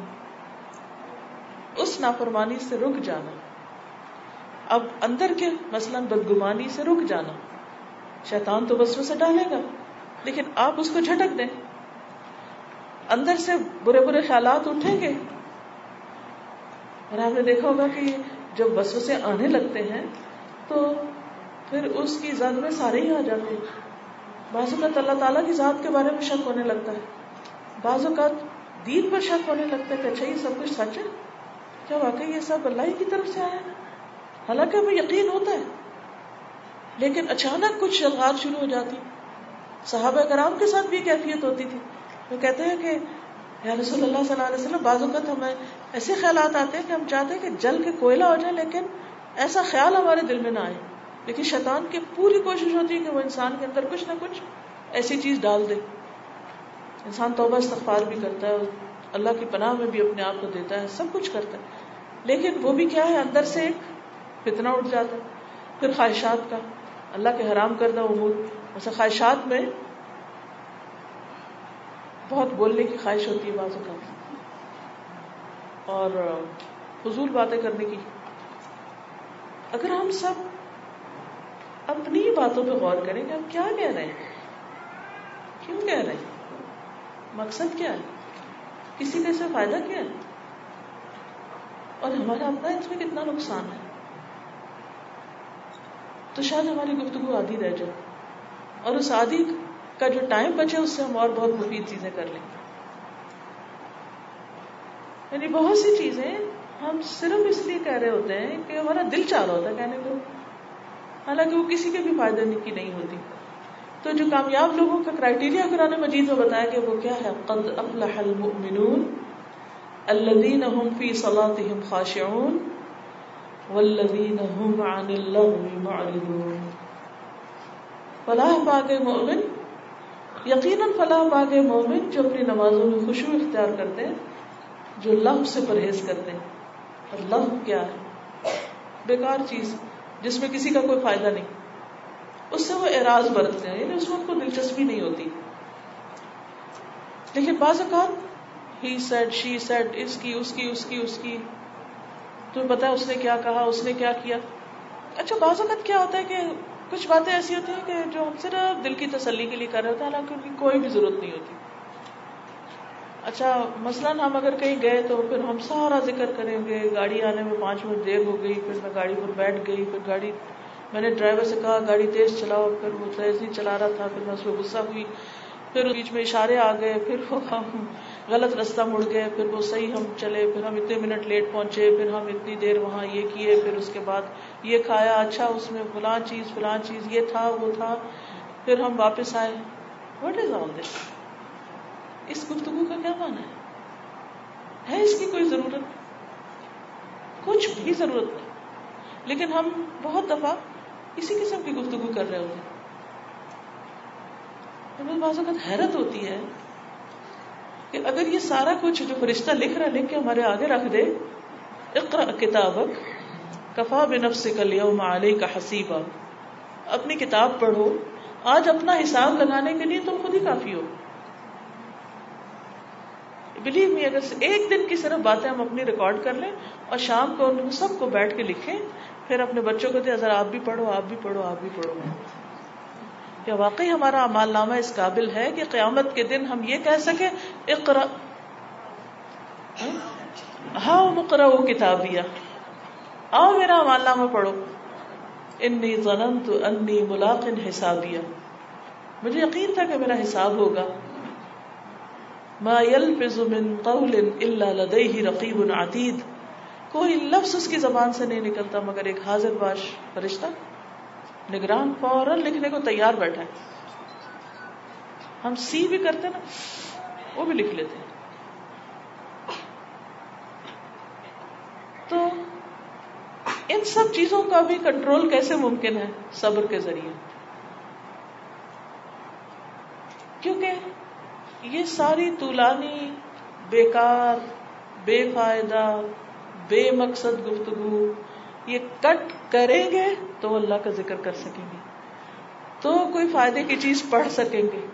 اس نافرمانی سے رک جانا۔ اب اندر کے مثلا بدگمانی سے رک جانا۔ شیطان تو بس سے ڈالے گا، لیکن آپ اس کو جھٹک دیں۔ اندر سے برے برے خیالات اٹھیں گے۔ اور آپ نے دیکھا ہوگا کہ جب وسو سے آنے لگتے ہیں تو پھر اس کی زد میں سارے ہی آ جاتے ہیں۔ بعض اوقات اللہ تعالیٰ کی ذات کے بارے میں شک ہونے لگتا ہے۔ بعض اوقات دین پر شک ہونے لگتا ہے کہ اچھا یہ سب کچھ سچ ہے؟ کیا واقعی یہ سب اللہ کی طرف سے آیا ہے؟ حالانکہ ہمیں یقین ہوتا ہے۔ لیکن اچانک کچھ شلغار شروع ہو جاتی۔ صحابہ کرام کے ساتھ بھی کیفیت ہوتی تھی۔ وہ کہتے ہیں کہ یا رسول اللہ صلی اللہ علیہ وسلم، بعض اوقات ہمیں ایسے خیالات آتے ہیں کہ ہم چاہتے ہیں کہ جل کے کوئلہ ہو جائے، لیکن ایسا خیال ہمارے دل میں نہ آئے۔ لیکن شیطان کی پوری کوشش ہوتی ہے کہ وہ انسان کے اندر کچھ نہ کچھ ایسی چیز ڈال دے۔ انسان توبہ استغفار بھی کرتا ہے اللہ کی پناہ میں بھی اپنے آپ کو دیتا ہے، سب کچھ کرتا ہے۔ لیکن وہ بھی کیا ہے، اندر سے ایک فتنہ اٹھ جاتا ہے، پھر خواہشات کا۔ اللہ کے حرام کردہ امور۔ ایسا خواہشات میں بہت بولنے کی خواہش ہوتی ہے بازو کا اور فضول باتیں کرنے کی۔ اگر ہم سب اپنی باتوں پہ غور کریں کہ ہم کیا کہہ رہے ہیں، کیوں کہہ رہے ہیں، مقصد کیا ہے، کسی کا سے فائدہ کیا ہے، اور ہمارا اپنا اس میں کتنا نقصان ہے۔ تو شاید ہماری گفتگو آدھی رہ جائے، اور اس آدھی کا جو ٹائم بچے اس سے ہم اور بہت مفید چیزیں کر لیں۔ گے یعنی بہت سی چیزیں ہم صرف اس لیے کہہ رہے ہوتے ہیں کہ ہمارا دل چاہ رہا ہوتا ہے کہنے کو۔ حالانکہ وہ کسی کے بھی فائدے کی نہیں ہوتی۔ تو جو کامیاب لوگوں کا کرائٹیریا قرآن مجید میں بتایا کہ وہ کیا ہے؟ قد افلح المؤمنون الذين هم في صلاتهم خاشعون والذين هم عن اللغو معرضون۔ فلاح باغ مومن یقیناً فلاح باغ مومن جو اپنی نمازوں میں خوشبو اختیار کرتے ہیں۔ جو لغ سے پرہیز کرتے ہیں۔ اور لغ کیا ہے؟ بیکار چیز، جس میں کسی کا کوئی فائدہ نہیں۔ اس سے وہ اعراض برتتے ہیں یعنی اس میں ان کو دلچسپی نہیں ہوتی۔ لیکن بعض اوقات ہی سیڈ شی سیڈ اس کی اس کی اس کی اس کی۔ تمہیں پتا ہے اس نے کیا کہا، اس نے کیا کیا۔ اچھا بعض اوقات کیا ہوتا ہے کہ کچھ باتیں ایسی ہوتی ہیں کہ جو ہم صرف دل کی تسلی کے لیے کر رہے ہوتے ہیں، حالانکہ ان کی کوئی بھی ضرورت نہیں ہوتی۔ اچھا مثلاً ہم اگر کہیں گئے تو پھر ہم سارا ذکر کریں گے۔ گاڑی آنے میں پانچ منٹ دیر ہو گئی، پھر میں گاڑی پر بیٹھ گئی، پھر گاڑی، میں نے ڈرائیور سے کہا گاڑی تیز چلاؤ، پھر وہ تیز نہیں چلا رہا تھا، پھر میں اس پہ غصہ ہوئی۔ پھر بیچ میں اشارے آ گئے، پھر وہ ہم غلط رستہ مڑ گئے، پھر وہ صحیح ہم چلے، پھر ہم اتنے منٹ لیٹ پہنچے، پھر ہم اتنی دیر وہاں یہ کیے، پھر اس کے بعد یہ کھایا اچھا اس میں فلاں چیز فلاں چیز، یہ تھا، وہ تھا۔ پھر ہم واپس آئے۔ وٹ از آل دس اس گفتگو کا کیا مانا ہے؟ اس کی کوئی ضرورت؟ کچھ بھی ضرورت نہیں۔ لیکن ہم بہت دفعہ اسی قسم کی گفتگو کر رہے ہوتے ہیں۔ بعض اوقات حیرت ہوتی ہے کہ اگر یہ سارا کچھ جو فرشتہ لکھ رہا لکھ کے ہمارے آگے رکھ دے اقرا کتابک، کفا بنفس کل یوم علیہ کا حسیبہ اپنی کتاب پڑھو۔ آج اپنا حساب لگانے کے لیے تم خود ہی کافی ہو۔ بلیو می اگر ایک دن کی صرف باتیں ہم اپنی ریکارڈ کر لیں اور شام کو ان سب کو بیٹھ کے لکھیں، پھر اپنے بچوں کو دیں، ذرا آپ بھی پڑھو، آپ بھی پڑھو، آپ بھی پڑھو۔ کیا واقعی ہمارا امال نامہ اس قابل ہے کہ قیامت کے دن ہم یہ کہہ سکیں اقرا ہاں مقرا وہ کتابیا آؤ میرا امال نامہ پڑھو۔ انی ظننت انی ملاقن حسابیا مجھے یقین تھا کہ میرا حساب ہوگا۔ ما يلفظ من قول الا لديه رقيب عتيد۔ کوئی لفظ اس کی زبان سے نہیں نکلتا مگر ایک حاضر باش فرشتہ نگران فوراً لکھنے کو تیار بیٹھا ہے۔ ہم سی بھی کرتے نا، وہ بھی لکھ لیتے تو ان سب چیزوں کا بھی کنٹرول کیسے ممکن ہے؟ صبر کے ذریعے کیونکہ یہ ساری طولانی بیکار، بے فائدہ، بے مقصد گفتگو یہ کٹ کریں گے تو اللہ کا ذکر کر سکیں گے۔ تو کوئی فائدے کی چیز پڑھ سکیں گے،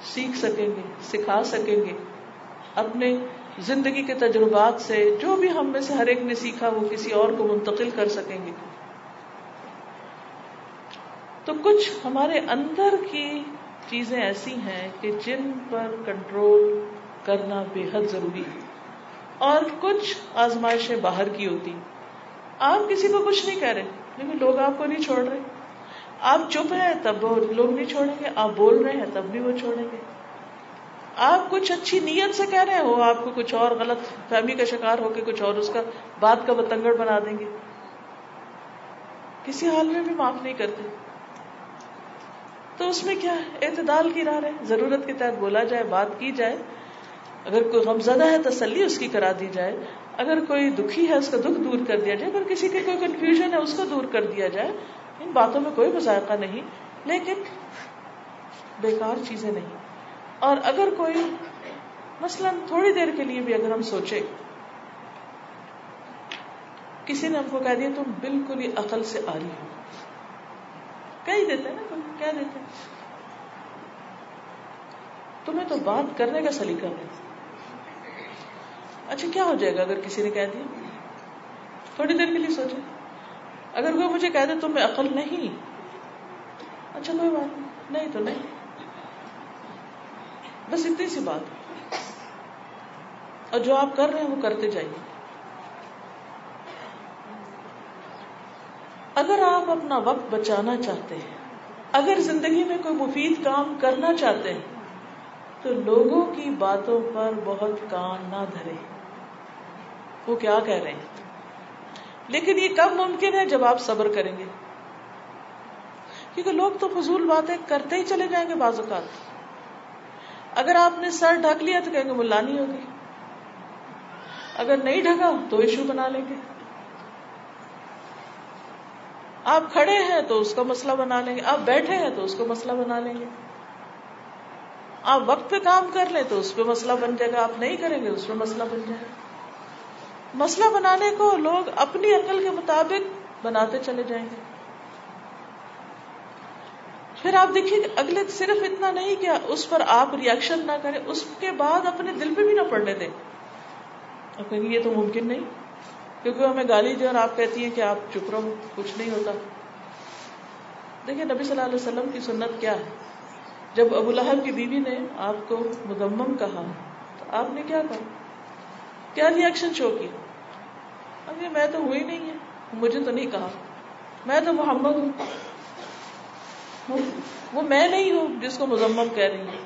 سیکھ سکیں گے، سکھا سکیں گے۔ اپنے زندگی کے تجربات سے جو بھی ہم میں سے ہر ایک نے سیکھا، وہ کسی اور کو منتقل کر سکیں گے۔ تو کچھ ہمارے اندر کی چیزیں ایسی ہیں کہ جن پر کنٹرول کرنا بے حد ضروری ہے۔ اور کچھ آزمائشیں باہر کی ہوتی آپ کسی کو کچھ نہیں کہہ رہے، لیکن لوگ آپ کو نہیں چھوڑ رہے۔ آپ چپ ہیں تب لوگ نہیں چھوڑیں گے، آپ بول رہے ہیں تب بھی وہ چھوڑیں گے۔ آپ کچھ اچھی نیت سے کہہ رہے ہو آپ کو کچھ اور غلط فہمی کا شکار ہو کے کچھ اور اس کا بات کا بتنگڑ بنا دیں گے۔ کسی حال میں بھی معاف نہیں کرتے۔ تو اس میں کیا اعتدال کی راہ ہے۔ ضرورت کے تحت بولا جائے، بات کی جائے۔ اگر کوئی غم زدہ ہے، تسلی اس کی کرا دی جائے۔ اگر کوئی دکھی ہے، اس کا دکھ دور کر دیا جائے۔ اگر کسی کی کوئی کنفیوژن ہے، اس کو دور کر دیا جائے۔ ان باتوں میں کوئی مذائقہ نہیں۔ لیکن بیکار چیزیں نہیں۔ اور اگر کوئی، مثلا تھوڑی دیر کے لیے بھی اگر ہم سوچے کسی نے ہم کو کہہ دیا، تم بالکل ہی عقل سے آ رہی ہو۔ کہہ دیتے نا کوئی کہہ دیتے تمہیں تو بات کرنے کا سلیقہ نہیں۔ اچھا کیا ہو جائے گا اگر کسی نے کہہ دیا؟ تھوڑی دیر کے لیے سوچے اگر کوئی مجھے کہہ دے تم میں عقل نہیں۔ اچھا کوئی بات نہیں۔ نہیں تو نہیں۔ بس اتنی سی بات۔ اور جو آپ کر رہے ہیں وہ کرتے جائیے۔ اگر آپ اپنا وقت بچانا چاہتے ہیں، اگر زندگی میں کوئی مفید کام کرنا چاہتے ہیں، تو لوگوں کی باتوں پر بہت کان نہ دھرے۔ وہ کیا کہہ رہے ہیں؟ لیکن یہ کب ممکن ہے جب آپ صبر کریں گے؟ کیونکہ لوگ تو فضول باتیں کرتے ہی چلے جائیں گے بعض اوقات۔ اگر آپ نے سر ڈھک لیا تو کہیں گے ملانی ہوگی۔ اگر نہیں ڈھکا تو ایشو بنا لیں گے۔ آپ کھڑے ہیں تو اس کا مسئلہ بنا لیں گے، آپ بیٹھے ہیں تو اس کو مسئلہ بنا لیں گے۔ آپ وقت پہ کام کر لیں تو اس پہ مسئلہ بن جائے گا، آپ نہیں کریں گے اس پہ مسئلہ بن جائے گا۔ مسئلہ بنانے کو لوگ اپنی عقل کے مطابق بناتے چلے جائیں گے۔ پھر آپ دیکھیے اگلے صرف اتنا نہیں کہ اس پر آپ ریئیکشن نہ کریں، اس کے بعد اپنے دل پہ بھی نہ پڑنے دیں۔ یہ تو ممکن نہیں۔ کیونکہ ہمیں گالی دے اور آپ کہتی ہیں کہ آپ چپ رہو، کچھ نہیں ہوتا۔ دیکھیے نبی صلی اللہ علیہ وسلم کی سنت کیا ہے؟ جب ابو لہب کی بیوی نے آپ کو مدمم کہا، تو آپ نے کیا کہا؟ کیا ریئیکشن شو کیا ابھی میں تو ہوئی نہیں ہے، مجھے تو نہیں کہا۔ میں تو محمد ہوں۔ وہ میں نہیں ہوں جس کو مزمم کہہ رہی ہوں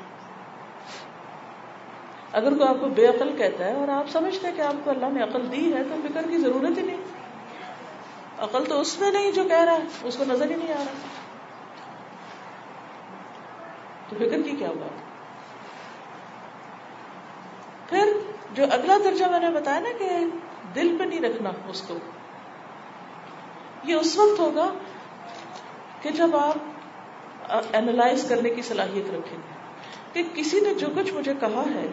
اگر کوئی آپ کو بے عقل کہتا ہے اور آپ سمجھتے ہیں کہ آپ کو اللہ نے عقل دی ہے، تو فکر کی ضرورت ہی نہیں۔ عقل تو اس میں نہیں جو کہہ رہا ہے، اس کو نظر ہی نہیں آ رہا۔ تو فکر کی کیا بات پھر جو اگلا درجہ میں نے بتایا نا کہ دل پہ نہیں رکھنا اس کو، یہ اس وقت ہوگا کہ جب آپ اینالائز کرنے کی صلاحیت رکھیں گے کہ کسی نے جو کچھ مجھے کہا ہے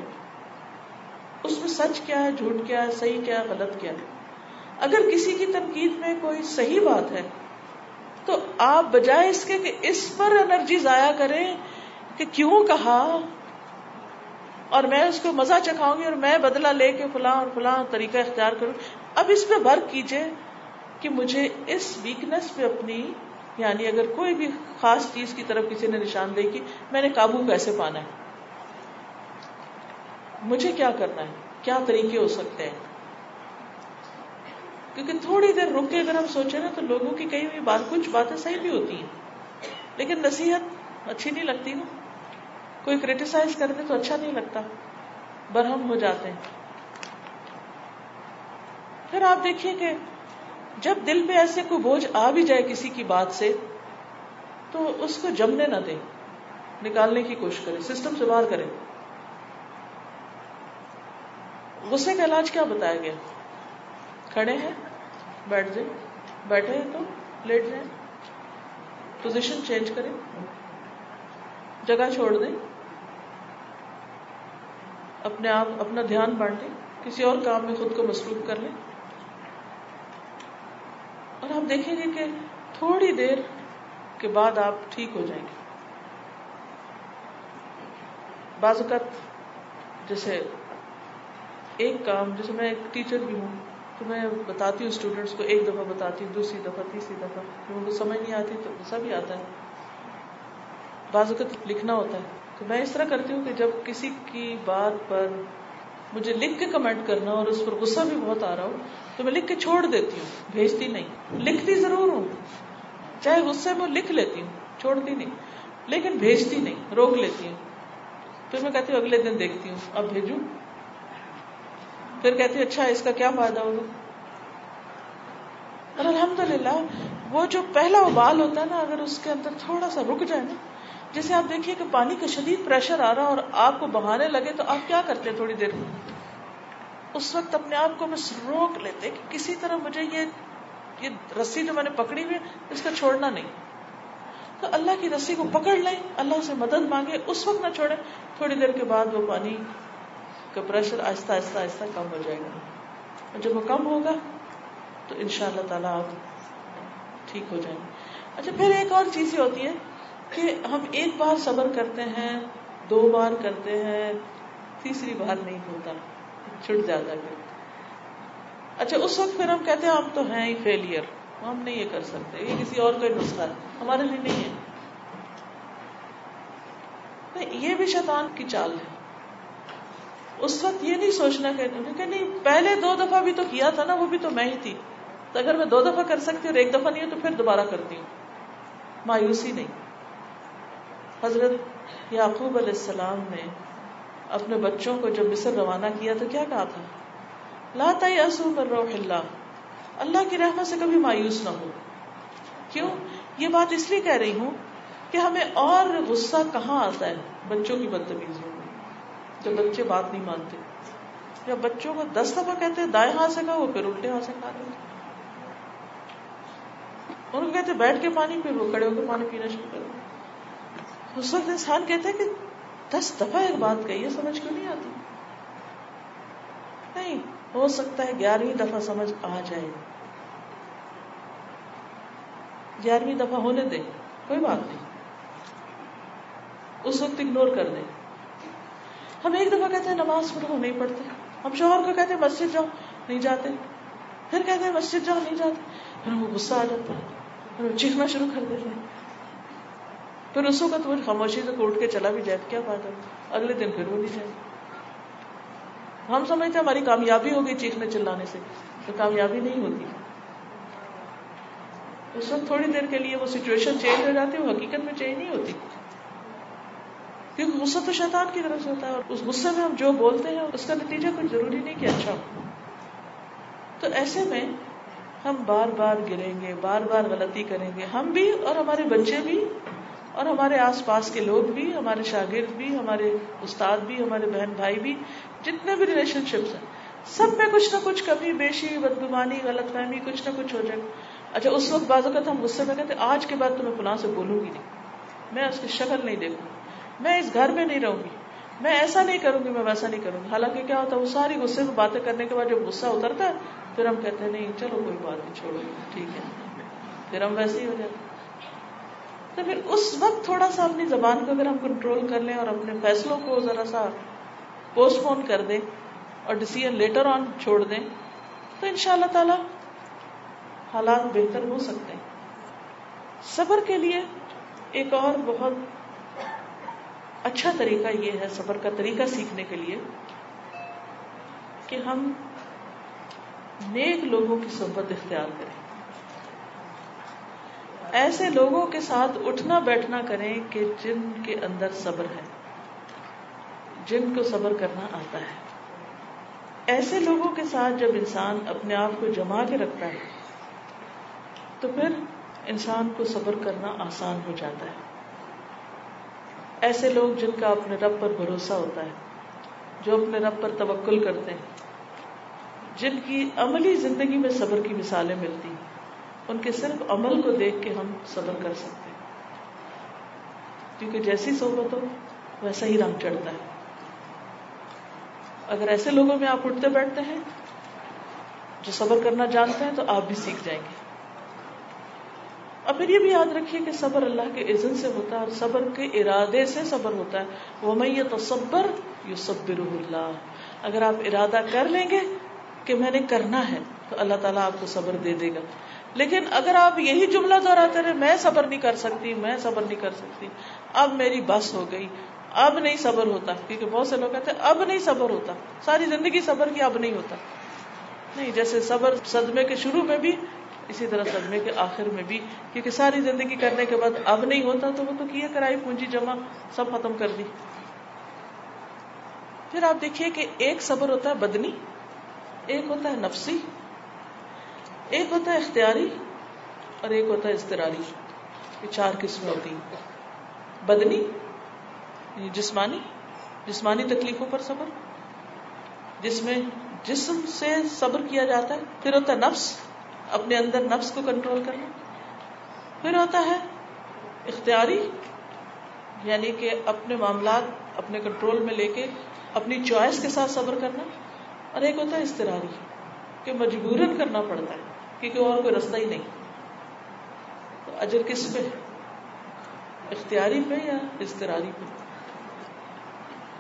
اس میں سچ کیا ہے، جھوٹ کیا ہے، صحیح کیا ہے، غلط کیا ہے؟ اگر کسی کی تنقید میں کوئی صحیح بات ہے، تو آپ بجائے اس کے کہ اس پر انرجی ضائع کریں کہ کیوں کہا؟ اور میں اس کو مزہ چکھاؤں گی اور میں بدلہ لے کے فلاں اور فلاں طریقہ اختیار کروں۔ اب اس پہ ورک کیجیے کہ مجھے اس ویکنیس پہ اپنی یعنی اگر کوئی بھی خاص چیز کی طرف کسی نے نشاندہی کی میں نے قابو کیسے پانا ہے؟ مجھے کیا کرنا ہے؟ کیا طریقے ہو سکتے ہیں؟ کیونکہ تھوڑی دیر رک کے اگر ہم سوچیں نا تو لوگوں کی کئی ہوئی بات کچھ باتیں صحیح بھی ہوتی ہیں۔ لیکن نصیحت اچھی نہیں لگتی نا۔ کوئی کریٹیسائز کر دے تو اچھا نہیں لگتا۔ برہم ہو جاتے ہیں۔ پھر آپ دیکھیے کہ جب دل پہ ایسے کوئی بوجھ آ بھی جائے کسی کی بات سے، تو اس کو جمنے نہ دے نکالنے کی کوشش کرے سسٹم سے باہر کرے غصے کا علاج کیا بتایا گیا؟ کھڑے ہیں، بیٹھ جائیں۔ بیٹھے ہیں تو لیٹ جائیں۔ پوزیشن چینج کریں۔ جگہ چھوڑ دیں۔ اپنے آپ، اپنا دھیان بانٹیں۔ کسی اور کام میں خود کو مصروف کر لیں۔ اور آپ دیکھیں گے کہ تھوڑی دیر کے بعد آپ ٹھیک ہو جائیں گے۔ بعض اوقات جیسے ایک کام، جیسے میں ایک ٹیچر بھی ہوں، تو میں بتاتی ہوں اسٹوڈینٹس کو، ایک دفعہ بتاتی ہوں، دوسری دفعہ، تیسری دفعہ ان کو سمجھ نہیں آتی تو غصہ بھی آتا ہے۔ بعض اوقات لکھنا ہوتا ہے۔ تو میں اس طرح کرتی ہوں کہ جب کسی کی بات پر مجھے لکھ کے کمنٹ کرنا اور اس پر غصہ بھی بہت آ رہا ہو، تو میں لکھ کے چھوڑ دیتی ہوں، بھیجتی نہیں۔ لکھتی ضرور ہوں، چاہے غصے میں لکھ لیتی ہوں، چھوڑتی نہیں۔ لیکن بھیجتی نہیں، روک لیتی ہوں۔ پھر میں کہتی ہوں، اگلے دن دیکھتی ہوں، اب بھیجوں۔ پھر کہتی اچھا اس کا کیا فائدہ ہوگا؟ اور الحمد للہ وہ جو پہلا ابال ہوتا ہے نا، اگر اس کے اندر تھوڑا سا رک جائے نا، جیسے آپ دیکھیے کہ پانی کا شدید پریشر آ رہا اور آپ کو بہانے لگے، تو آپ کیا کرتے تھوڑی دیر؟ اس وقت اپنے آپ کو بس روک لیتے کہ کسی طرح مجھے یہ یہ رسی جو میں نے پکڑی ہوئی اس کا چھوڑنا نہیں۔ تو اللہ کی رسی کو پکڑ لیں، اللہ سے مدد مانگے، اس وقت نہ چھوڑے تھوڑی دیر کے بعد وہ پانی کا پریشر آہستہ آہستہ آہستہ کم ہو جائے گا۔ اور جب وہ کم ہوگا تو ان شاء اللہ تعالیٰ آپ ٹھیک ہو جائیں گے۔ اچھا پھر ایک اور چیز یہ ہوتی ہے کہ ہم ایک بار صبر کرتے ہیں، دو بار کرتے ہیں، تیسری بار نہیں ہوتا، چھٹ جاتا پھر اچھا اس وقت پھر ہم کہتے ہیں، ہم تو ہیں ہی فیلئر ہم نہیں یہ کر سکتے، یہ کسی اور کا نسخہ ہے، ہمارے لیے نہیں ہے۔ یہ بھی شیطان کی چال ہے۔ اس وقت یہ نہیں سوچنا کہ نہیں، پہلے دو دفعہ بھی تو کیا تھا نا، وہ بھی تو میں ہی تھی۔ تو اگر میں دو دفعہ کر سکتی ہوں اور ایک دفعہ نہیں ہو تو پھر دوبارہ کرتی ہوں۔ مایوسی نہیں۔ حضرت یعقوب علیہ السلام نے اپنے بچوں کو جب مصر روانہ کیا تو کیا کہا تھا؟ لا تیأسوا من روح اللہ۔ اللہ کی رحمت سے کبھی مایوس نہ ہو۔ کیوں؟ یہ بات اس لیے کہہ رہی ہوں کہ ہمیں اور غصہ کہاں آتا ہے بچوں کی بدتمیزیوں جب بچے بات نہیں مانتے۔ جب بچوں کو دس دفعہ کہتے ہیں دائیں ہاتھ سے کھا وہ پھر الٹے ہاتھ سے کھا رہے ان کو کہتے بیٹھ کے پانی پھر وہ کڑے ہو کے پانی پینا شروع کر اس وقت انسان کہتا ہے کہ دس دفعہ ایک بات کہی ہے، سمجھ کیوں نہیں آتی؟ نہیں، ہو سکتا ہے گیارہویں دفعہ سمجھ آ جائے۔ گیارہویں دفعہ ہونے دے کوئی بات نہیں۔ اس وقت اگنور کر دیں۔ ہم ایک دفعہ کہتے ہیں نماز پڑھو نہیں پڑھتے۔ ہم شوہر کو کہتے ہیں مسجد جاؤ، نہیں جاتے۔ پھر کہتے ہیں مسجد جاؤ، نہیں جاتے۔ پھر وہ غصہ آ جاتا ہے۔ پھر وہ چیخنا شروع کر دیتے ہیں۔ پھر اس وقت وہ خاموشی سے اٹھ کے چلا بھی جائے، کیا فائدہ اگلے دن پھر وہ نہیں جائے۔ ہم سمجھتے ہماری کامیابی ہوگی چیخنے چلانے سے، تو کامیابی نہیں ہوتی۔ اس وقت تھوڑی دیر کے لیے وہ سچویشن چینج ہو جاتی ہے وہ حقیقت میں چینج نہیں ہوتی۔ کیونکہ غصہ تو شیطان کی طرف سے ہوتا ہے اور اس غصے میں ہم جو بولتے ہیں، اس کا نتیجہ کچھ ضروری نہیں کہ اچھا ہو۔ تو ایسے میں ہم بار بار گریں گے، بار بار غلطی کریں گے۔ ہم بھی اور ہمارے بچے بھی اور ہمارے آس پاس کے لوگ بھی، ہمارے شاگرد بھی، ہمارے استاد بھی، ہمارے بہن بھائی بھی، جتنے بھی ریلیشن شپس ہیں، سب میں کچھ نہ کچھ کمی، بیشی، بدگمانی، غلط فہمی کچھ نہ کچھ ہو جائے۔ اچھا اس وقت بعض اوقات ہم غصے میں کہتے آج کے بعد تو میں فلاں سے بولوں گی نہیں۔ میں اس کی شکل نہیں دیکھوں۔ میں اس گھر میں نہیں رہوں گی۔ میں ایسا نہیں کروں گی، میں ویسا نہیں کروں گی۔ حالانکہ کیا ہوتا ہے، وہ ساری غصے میں باتیں کرنے کے بعد جب غصہ اترتا ہے، پھر ہم کہتے ہیں، نہیں، چلو کوئی بات نہیں، چھوڑو، ٹھیک ہے۔ پھر ہم ویسے ہی ہو جاتے تو پھر اس وقت تھوڑا سا اپنی زبان کو اگر ہم کنٹرول کر لیں اور اپنے فیصلوں کو ذرا سا پوسٹ پون کر دیں اور ڈسیزن لیٹر آن چھوڑ دیں، تو ان شاء اللہ تعالی حالات بہتر ہو سکتے ہیں۔ صبر کے لیے ایک اور بہت اچھا طریقہ یہ ہے صبر کا طریقہ سیکھنے کے لیے کہ ہم نیک لوگوں کی صحبت اختیار کریں۔ ایسے لوگوں کے ساتھ اٹھنا بیٹھنا کریں کہ جن کے اندر صبر ہے، جن کو صبر کرنا آتا ہے۔ ایسے لوگوں کے ساتھ جب انسان اپنے آپ کو جما کے رکھتا ہے، تو پھر انسان کو صبر کرنا آسان ہو جاتا ہے۔ ایسے لوگ جن کا اپنے رب پر بھروسہ ہوتا ہے، جو اپنے رب پر توکل کرتے ہیں۔ جن کی عملی زندگی میں صبر کی مثالیں ملتی ہیں، ان کے صرف عمل کو دیکھ کے ہم صبر کر سکتے ہیں۔ کیونکہ جیسی صحبت ہو، ویسا ہی رنگ چڑھتا ہے۔ اگر ایسے لوگوں میں آپ اٹھتے بیٹھتے ہیں، جو صبر کرنا جانتے ہیں، تو آپ بھی سیکھ جائیں گے۔ اور پھر یہ بھی یاد رکھیے کہ صبر اللہ کے عزن سے ہوتا ہے اور صبر کے ارادے سے صبر ہوتا ہے۔ وہ میں یہ تصبر یو صبر اللہ اگر آپ ارادہ کر لیں گے کہ میں نے کرنا ہے تو اللہ تعالیٰ آپ کو صبر دے دے گا۔ لیکن اگر آپ یہی جملہ دہراتے رہے، میں صبر نہیں کر سکتی، میں صبر نہیں کر سکتی۔ اب میری بس ہو گئی۔ اب نہیں صبر ہوتا۔ کیونکہ بہت سے لوگ کہتے ہیں، اب نہیں صبر ہوتا۔ ساری زندگی صبر کی اب نہیں ہوتا۔ نہیں، جیسے صبر صدمے کے شروع میں بھی اسی طرح صدمے کے آخر میں بھی، کیونکہ ساری زندگی کرنے کے بعد اب نہیں ہوتا، تو وہ تو کیا کرائی، پونجی جمع سب ختم کر دی۔ پھر آپ دیکھیے کہ ایک صبر ہوتا ہے بدنی، ایک ہوتا ہے نفسی، ایک ہوتا ہے اختیاری، اور ایک ہوتا ہے استراری یہ چار قسمیں ہوتی ہیں۔ بدنی یعنی جسمانی جسمانی تکلیفوں پر صبر، جس میں جسم سے صبر کیا جاتا ہے، پھر ہوتا ہے نفس اپنے اندر نفس کو کنٹرول کرنا۔ پھر ہوتا ہے اختیاری یعنی کہ اپنے معاملات اپنے کنٹرول میں لے کے اپنی چوائس کے ساتھ صبر کرنا۔ اور ایک ہوتا ہے استراری کہ مجبورن کرنا پڑتا ہے، کیونکہ اور کوئی رستہ ہی نہیں۔ تو اجر کس پہ؟ اختیاری پہ یا استراری پہ؟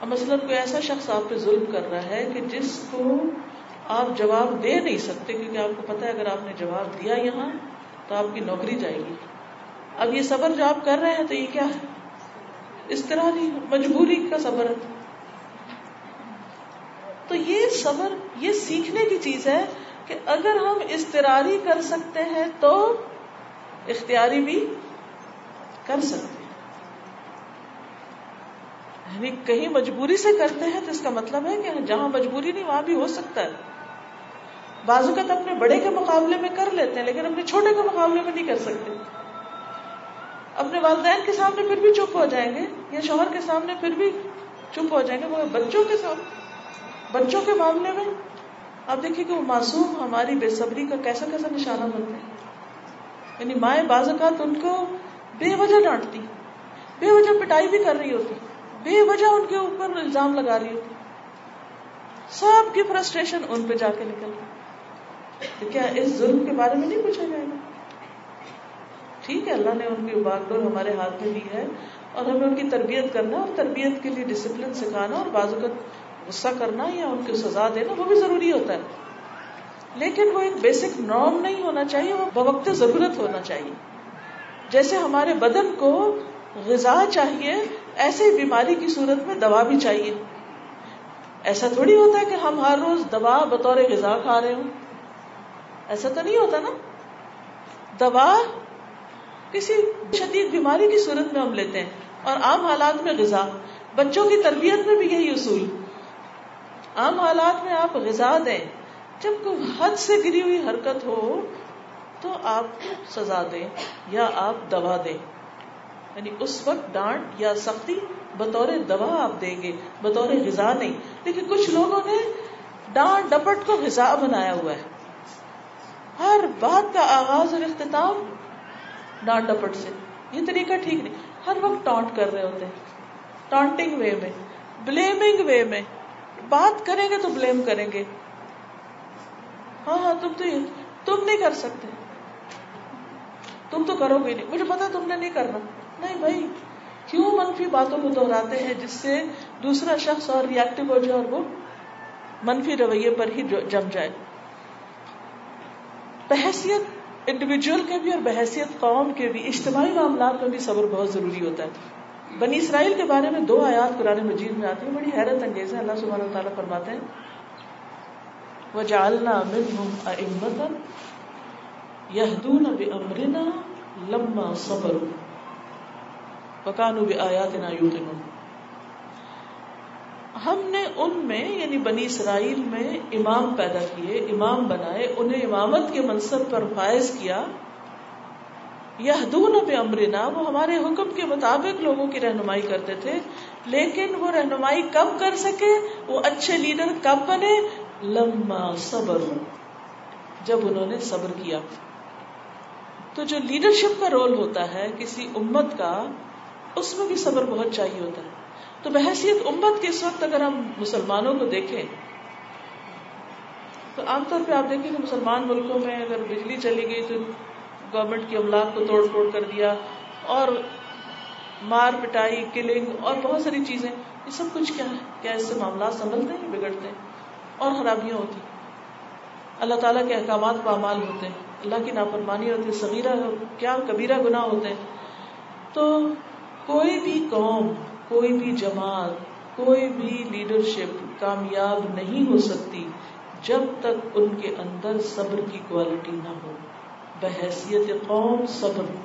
اب مثلاً کوئی ایسا شخص آپ پہ ظلم کر رہا ہے کہ جس کو آپ جواب دے نہیں سکتے، کیونکہ آپ کو پتا ہے اگر آپ نے جواب دیا یہاں تو آپ کی نوکری جائے گی۔ اب یہ صبر جو آپ کر رہے ہیں تو یہ کیا ہے؟ اس طرح مجبوری کا صبر ہے۔ تو یہ صبر، یہ سیکھنے کی چیز ہے کہ اگر ہم استراری کر سکتے ہیں تو اختیاری بھی کر سکتے ہیں۔ یعنی کہیں مجبوری سے کرتے ہیں تو اس کا مطلب ہے کہ جہاں مجبوری نہیں، وہاں بھی ہو سکتا ہے۔ بازو کا تو اپنے بڑے کے مقابلے میں کر لیتے ہیں، لیکن اپنے چھوٹے کے مقابلے میں نہیں کر سکتے۔ اپنے والدین کے سامنے پھر بھی چپ ہو جائیں گے، یا شوہر کے سامنے پھر بھی چپ ہو جائیں گے وہ بچوں کے سامنے، بچوں کے معاملے میں اب دیکھیے کہ وہ معصوم، ہماری بے صبری کا کیسا کیسا نشانہ بنتے ہیں۔ یعنی مائیں بعض اوقات ان کو بے وجہ ڈانٹتی، بے وجہ پٹائی بھی کر رہی ہوتی، بے وجہ ان کے اوپر الزام لگا رہی ہوتی۔ سب کی فرسٹریشن ان پہ جا کے نکل رہی تو کیا اس ظلم کے بارے میں نہیں پوچھا جائے گا؟ ٹھیک ہے، اللہ نے ان کی باغ ڈور ہمارے ہاتھ میں دی ہے اور ہمیں ان کی تربیت کرنا اور تربیت کے لیے ڈسپلن سکھانا اور بعض غصہ کرنا یا ان کو سزا دینا، وہ بھی ضروری ہوتا ہے۔ لیکن وہ ایک بیسک نارم نہیں ہونا چاہیے، وہ بوقت ضرورت ہونا چاہیے۔ جیسے ہمارے بدن کو غذا چاہیے، ایسے ہی بیماری کی صورت میں دوا بھی چاہیے۔ ایسا تھوڑی ہوتا ہے کہ ہم ہر روز دوا بطور غذا کھا رہے ہوں۔ ایسا تو نہیں ہوتا نا؟ دوا کسی شدید بیماری کی صورت میں ہم لیتے ہیں اور عام حالات میں غذا، بچوں کی تربیت میں بھی یہی اصول۔ عام حالات میں آپ غذا دیں، جب کوئی حد سے گری ہوئی حرکت ہو تو آپ سزا دیں یا آپ دوا دیں۔ یعنی اس وقت ڈانٹ یا سختی بطور دوا آپ دیں گے، بطور غذا نہیں۔ لیکن کچھ لوگوں نے ڈانٹ ڈپٹ کو غذا بنایا ہوا ہے۔ ہر بات کا آغاز اور اختتام ڈانٹ ڈپٹ سے۔ یہ طریقہ ٹھیک نہیں۔ ہر وقت ٹانٹ کر رہے ہوتے ہیں۔ ٹانٹنگ وے میں، بلیمنگ وے میں۔ بات کریں گے تو بلیم کریں گے۔ ہاں ہاں تم تو یہ، تم نہیں کر سکتے۔ تم تو کرو گے نہیں۔ مجھے پتا تم نے نہیں کرنا۔ نہیں بھائی، کیوں منفی باتوں کو دہراتے ہیں جس سے دوسرا شخص اور ریئیکٹو ہو جائے اور وہ منفی رویے پر ہی جم جائے؟ بحثیت انڈیویجل کے بھی اور بحثیت قوم کے بھی، اجتماعی معاملات میں بھی صبر بہت ضروری ہوتا ہے۔ بنی اسرائیل کے بارے میں دو آیات قرآن مجید میں آتی ہیں، بڑی حیرت انگیز ہے اللہ سبحانہ تعالیٰ فرماتے ہیں وہ جالنا مل یہدون بامرنا لما صبر وکانو بآیاتنا یوقنون۔ ہم نے ان میں یعنی بنی اسرائیل میں امام پیدا کیے، امام بنائے، انہیں امامت کے منصب پر فائز کیا۔ یہدون بامرنا، وہ ہمارے حکم کے مطابق لوگوں کی رہنمائی کرتے تھے، لیکن وہ رہنمائی کب کر سکے، وہ اچھے لیڈر کب بنے۔ لما صبر، جب انہوں نے صبر کیا۔ تو جو لیڈرشپ کا رول ہوتا ہے کسی امت کا، اس میں بھی صبر بہت چاہیے ہوتا ہے۔ تو بحثیت امت کے اس وقت اگر ہم مسلمانوں کو دیکھیں، تو عام طور پہ آپ دیکھیں کہ مسلمان ملکوں میں اگر بجلی چلی گئی تو گورنمنٹ کے املاک کو توڑ پھوڑ کر دیا اور مار پٹائی، کلنگ اور بہت ساری چیزیں، یہ سب کچھ کیا ہے؟ کیا اس سے معاملات سنبھلتے ہیں بگڑتے ہیں؟ اور خرابیاں ہوتی اللہ تعالیٰ کے احکامات پامال ہوتے ہیں۔ اللہ کی نافرمانی ہوتی ہے، صغیرہ، کیا کبیرہ گناہ ہوتے ہیں۔ تو کوئی بھی قوم کوئی بھی جماعت کوئی بھی لیڈرشپ کامیاب نہیں ہو سکتی جب تک ان کے اندر صبر کی کوالٹی نہ ہو۔ بحیثیت قوم صبر۔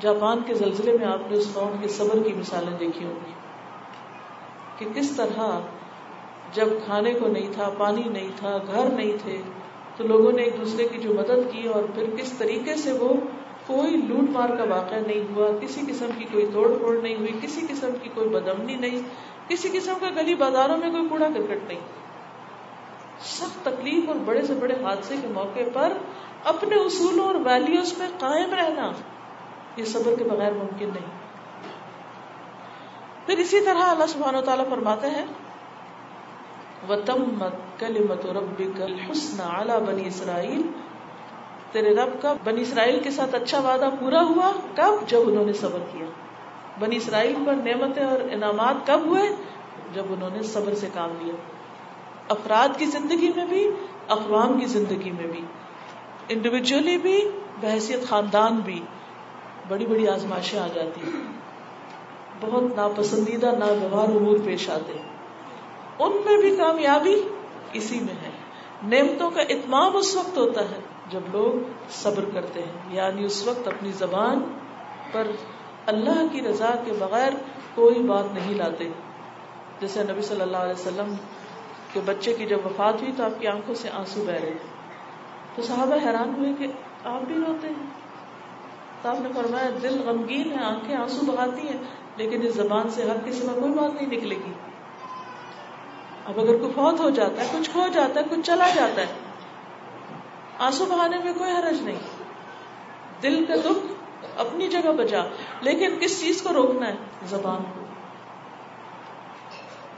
جاپان کے زلزلے میں آپ نے اس قوم کے صبر کی مثالیں دیکھی ہوگی کہ کس طرح جب کھانے کو نہیں تھا، پانی نہیں تھا، گھر نہیں تھے، تو لوگوں نے ایک دوسرے کی جو مدد کی اور پھر کس طریقے سے وہ کوئی لوٹ مار کا واقعہ نہیں ہوا، کسی قسم کی کوئی توڑ پھوڑ نہیں ہوئی، کسی قسم کی کوئی بدمنی نہیں، کسی قسم کا گلی بازاروں میں کوئی کوڑا کرکٹ نہیں۔ سخت تکلیف اور بڑے سے بڑے حادثے کے موقع پر اپنے اصولوں اور ویلیوز میں قائم رہنا یہ صبر کے بغیر ممکن نہیں۔ پھر اسی طرح اللہ سبحانہ و تعالیٰ فرماتے ہیں، وتمت کلمت ربک الحسن علی بنی اسرائیل تیرے رب کا بنی اسرائیل کے ساتھ اچھا وعدہ پورا ہوا کب؟ جب انہوں نے صبر کیا۔ بنی اسرائیل پر نعمتیں اور انعامات کب ہوئے؟ جب انہوں نے صبر سے کام لیا۔ افراد کی زندگی میں بھی، اقوام کی زندگی میں بھی انڈیویجلی بھی بحثیت خاندان بھی بڑی بڑی آزمائشیں آ جاتی ہیں۔ بہت ناپسندیدہ، ناگوار امور پیش آتے ہیں۔ ان میں بھی کامیابی اسی میں ہے۔ نعمتوں کا اتمام اس وقت ہوتا ہے۔ جب لوگ صبر کرتے ہیں یعنی اس وقت اپنی زبان پر اللہ کی رضا کے بغیر کوئی بات نہیں لاتے۔ جیسے نبی صلی اللہ علیہ وسلم کے بچے کی جب وفات ہوئی تو آپ کی آنکھوں سے آنسو بہ رہے۔ تو صحابہ حیران ہوئے کہ آپ بھی روتے ہیں۔ تو آپ نے فرمایا، دل غمگین ہے، آنکھیں آنسو بہاتی ہیں، لیکن اس زبان سے ہر کسی میں کوئی بات نہیں نکلے گی۔ اب اگر کوئی فوت ہو جاتا ہے، کچھ کھو جاتا ہے، کچھ چلا جاتا ہے آنسو بہانے میں کوئی حرج نہیں۔ دل کا دکھ اپنی جگہ بجا لیکن کس چیز کو روکنا ہے؟ زبان کو۔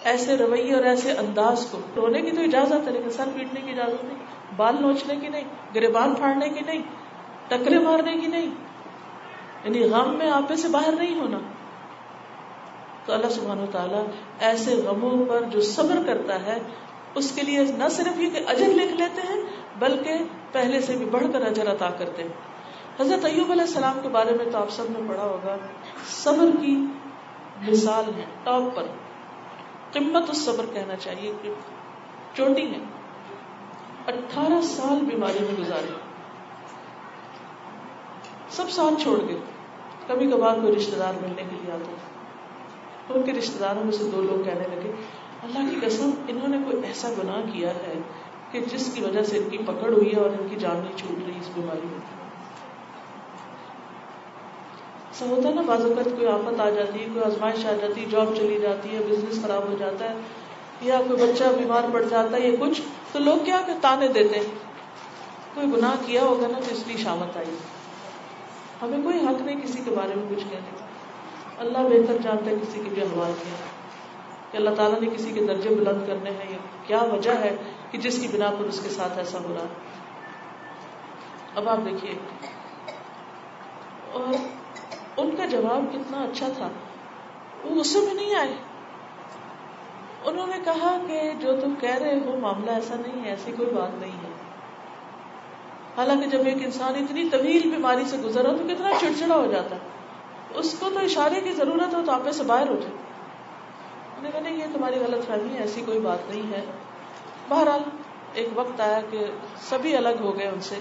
ایسے رویے اور ایسے انداز کو۔ رونے کی تو اجازت ہے، لیکن سر پیٹنے کی اجازت نہیں۔ بال نوچنے کی نہیں گریبان پھاڑنے کی نہیں ٹکرے مارنے کی نہیں۔ یعنی غم میں آپے سے باہر نہیں ہونا۔ تو اللہ سبحانہ تعالیٰ ایسے غموں پر جو صبر کرتا ہے اس کے لیے نہ صرف یہ کہ اجر لکھ لیتے ہیں، بلکہ پہلے سے بھی بڑھ کر اجر عطا کرتے ہیں۔ حضرت ایوب علیہ السلام کے بارے میں تو آپ سب نے پڑھا ہوگا، صبر کی مثال ہے، ٹاپ پر۔ قمت الصبر کہنا چاہیے کہ چوٹی ہے۔ اٹھارہ سال بیماری میں گزارے۔ سب ساتھ چھوڑ گئے کبھی کبھار کوئی رشتے دار ملنے کے لیے آتے ان کے رشتے داروں میں سے دو لوگ کہنے لگے اللہ کی قسم، انہوں نے کوئی ایسا گناہ کیا ہے کہ جس کی وجہ سے ان کی پکڑ ہوئی ہے اور ان کی جان نہیں چھوٹ رہی اس بیماری میں؟ ایسا ہوتا ہے نا، بعض اوقات کوئی آفت آ جاتی ہے، کوئی آزمائش آ جاتی ہے جاب چلی جاتی ہے بزنس خراب ہو جاتا ہے، یا کوئی بچہ بیمار پڑ جاتا ہے یا کچھ، تو لوگ کیا کہ تانے دیتے ہیں؟ کوئی گناہ کیا ہوگا نا تو اس لیے شامت آئی۔ ہمیں کوئی حق نہیں کسی کے بارے میں کچھ کہنے کا۔ اللہ بہتر جانتا ہے کسی کے بھی احوال کیا۔ کہ اللہ تعالیٰ نے کسی کے درجے بلند کرنے ہیں یا کیا وجہ ہے کہ جس کی بنا پر اس کے ساتھ ایسا ہو رہا ہے؟ اب آپ دیکھیے۔ اور ان کا جواب کتنا اچھا تھا۔ وہ غصے میں نہیں آئے۔ انہوں نے کہا کہ جو تم کہہ رہے ہو معاملہ ایسا نہیں ہے، ایسی کوئی بات نہیں ہے۔ حالانکہ جب ایک انسان اتنی طویل بیماری سے گزرا تو کتنا چڑچڑا ہو جاتا۔ ہے اس کو تو اشارے کی ضرورت ہو تو آپ سے باہر اٹھے نے کہا یہ تمہاری غلط فہمی ہے، ایسی کوئی بات نہیں ہے. بہرحال ایک وقت آیا کہ سبھی الگ ہو گئے ان سے۔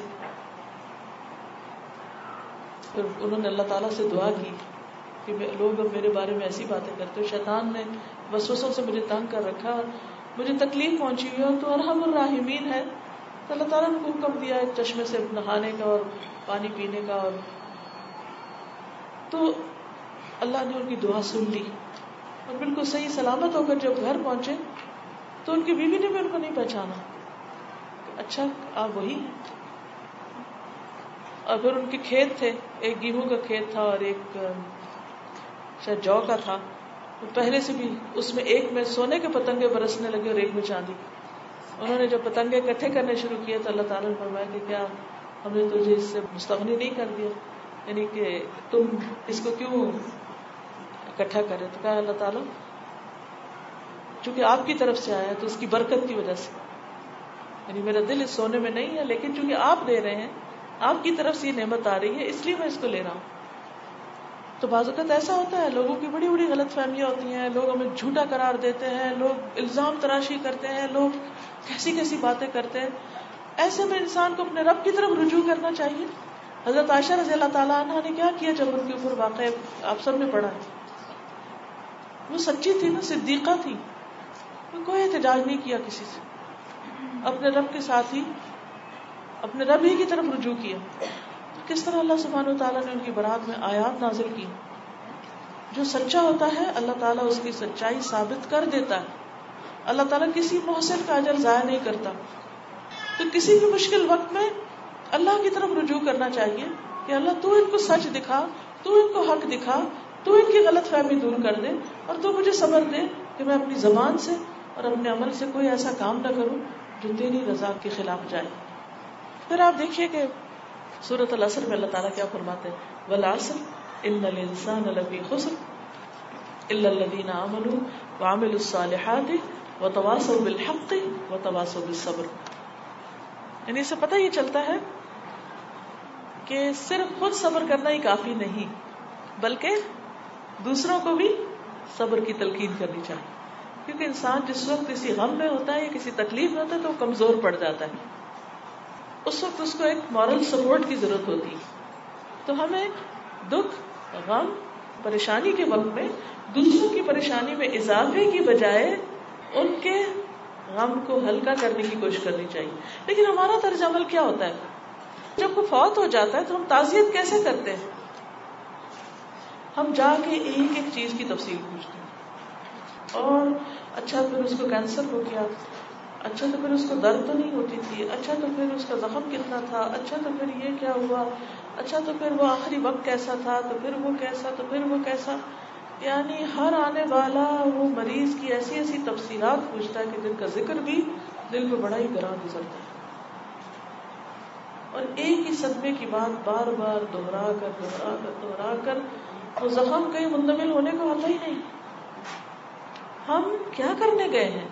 پھر انہوں نے اللہ تعالیٰ سے دعا کی کہ لوگ اب میرے بارے میں ایسی باتیں کرتے شیطان نے وسوسوں سے مجھے تنگ کر رکھا اور مجھے تکلیف پہنچی ہوئی اور تو ارحم الراحمین ہے۔ تو اللہ تعالیٰ نے حکم دیا چشمے سے نہانے کا اور پانی پینے کا اور تو اللہ نے ان کی دعا سن لی۔ اور بالکل صحیح سلامت ہو کر جب گھر پہنچے تو ان کی بیوی نے بھی ان کو نہیں پہچانا اچھا آپ وہی اور پھر ان کے کھیت تھے، ایک گیہوں کا کھیت تھا اور ایک شاید جو کا تھا۔ پہلے سے بھی اس میں ایک میں سونے کے پتنگے برسنے لگے اور ایک میں چاندی۔ انہوں نے جب پتنگے اکٹھے کرنے شروع کیے تو اللہ تعالیٰ نے فرمایا کہ کیا ہم نے تجھے اس سے مستغنی نہیں کر دیا؟ یعنی کہ تم اس کو کیوں اکٹھا کرے تو کہا اللہ تعالیٰ، چونکہ آپ کی طرف سے آیا تو اس کی برکت کی وجہ سے۔ یعنی میرا دل اس سونے میں نہیں ہے، لیکن چونکہ آپ دے رہے ہیں، آپ کی طرف سے یہ نعمت آ رہی ہے، اس لیے میں اس کو لے رہا ہوں۔ تو بعض اوقات ایسا ہوتا ہے، لوگوں کی بڑی بڑی غلط فہمیاں ہوتی ہیں، لوگ ہمیں جھوٹا قرار دیتے ہیں، لوگ الزام تراشی کرتے ہیں، لوگ کیسی کیسی باتیں کرتے ہیں۔ ایسے میں انسان کو اپنے رب کی طرف رجوع کرنا چاہیے۔ حضرت عائشہ رضی اللہ تعالیٰ عنہ نے کیا کیا جب ان کے اوپر واقع آپ سب نے پڑھا؟ ہے وہ سچی تھی نا، صدیقہ تھی۔ کوئی احتجاج نہیں کیا کسی سے۔ اپنے رب کے ساتھ ہی، اپنے رب ہی کی طرف رجوع کیا۔ کس طرح اللہ سبحان و تعالیٰ نے ان کی برات میں آیات نازل کی؟ جو سچا ہوتا ہے، اللہ تعالیٰ اس کی سچائی ثابت کر دیتا ہے۔ اللہ تعالیٰ کسی محسن کا اجر ضائع نہیں کرتا۔ تو کسی بھی مشکل وقت میں اللہ کی طرف رجوع کرنا چاہیے کہ اللہ تو ان کو سچ دکھا، تو ان کو حق دکھا تو ان کی غلط فہمی دور کر دے اور تو مجھے صبر دے کہ میں اپنی زبان سے اور اپنے عمل سے کوئی ایسا کام نہ کروں جو تیری رضا کے خلاف جائے۔ پھر آپ دیکھیے کہ سورت العصر میں اللہ تعالیٰ کیا فرماتے ہیں؟ ولاسر ان الانسان لفی خسر الا الذين امنوا وعملوا الصالحات وتواصوا بالحق وتواصوا بالصبر۔ یعنی اس سے پتہ یہ چلتا ہے کہ صرف خود صبر کرنا ہی کافی نہیں، بلکہ دوسروں کو بھی صبر کی تلقین کرنی چاہیے۔ کیونکہ انسان جس وقت کسی غم میں ہوتا ہے یا کسی تکلیف میں ہوتا ہے تو وہ کمزور پڑ جاتا ہے۔ اس وقت اس کو ایک مورل سپورٹ کی ضرورت ہوتی تو ہمیں دکھ، غم، پریشانی کے وقت میں، دوسروں کی پریشانی میں اضافے کی بجائے ان کے غم کو ہلکا کرنے کی کوشش کرنی چاہیے۔ لیکن ہمارا طرز عمل کیا ہوتا ہے؟ جب کوئی فوت ہو جاتا ہے تو ہم تعزیت کیسے کرتے ہیں؟ ہم جا کے ایک ایک چیز کی تفصیل پوچھتے ہیں۔ اور اچھا پھر اس کو کینسر ہو گیا۔ اچھا تو پھر اس کو درد تو نہیں ہوتی تھی۔ اچھا تو پھر اس کا زخم کتنا تھا۔ اچھا تو پھر یہ کیا ہوا؟ اچھا تو پھر وہ آخری وقت کیسا تھا؟ تو پھر وہ کیسا؟ تو پھر وہ کیسا؟ یعنی ہر آنے والا وہ مریض کی ایسی ایسی تفصیلات پوچھتا ہے کہ جن کا ذکر بھی دل میں بڑا ہی گراں گزرتا ہے۔ اور ایک ہی صدمے کی بات بار بار دوہرا کر دوہرا کر دوہرا کر وہ زخم کہیں منتقل ہونے کو آتا ہی نہیں۔ ہم کیا کرنے گئے ہیں؟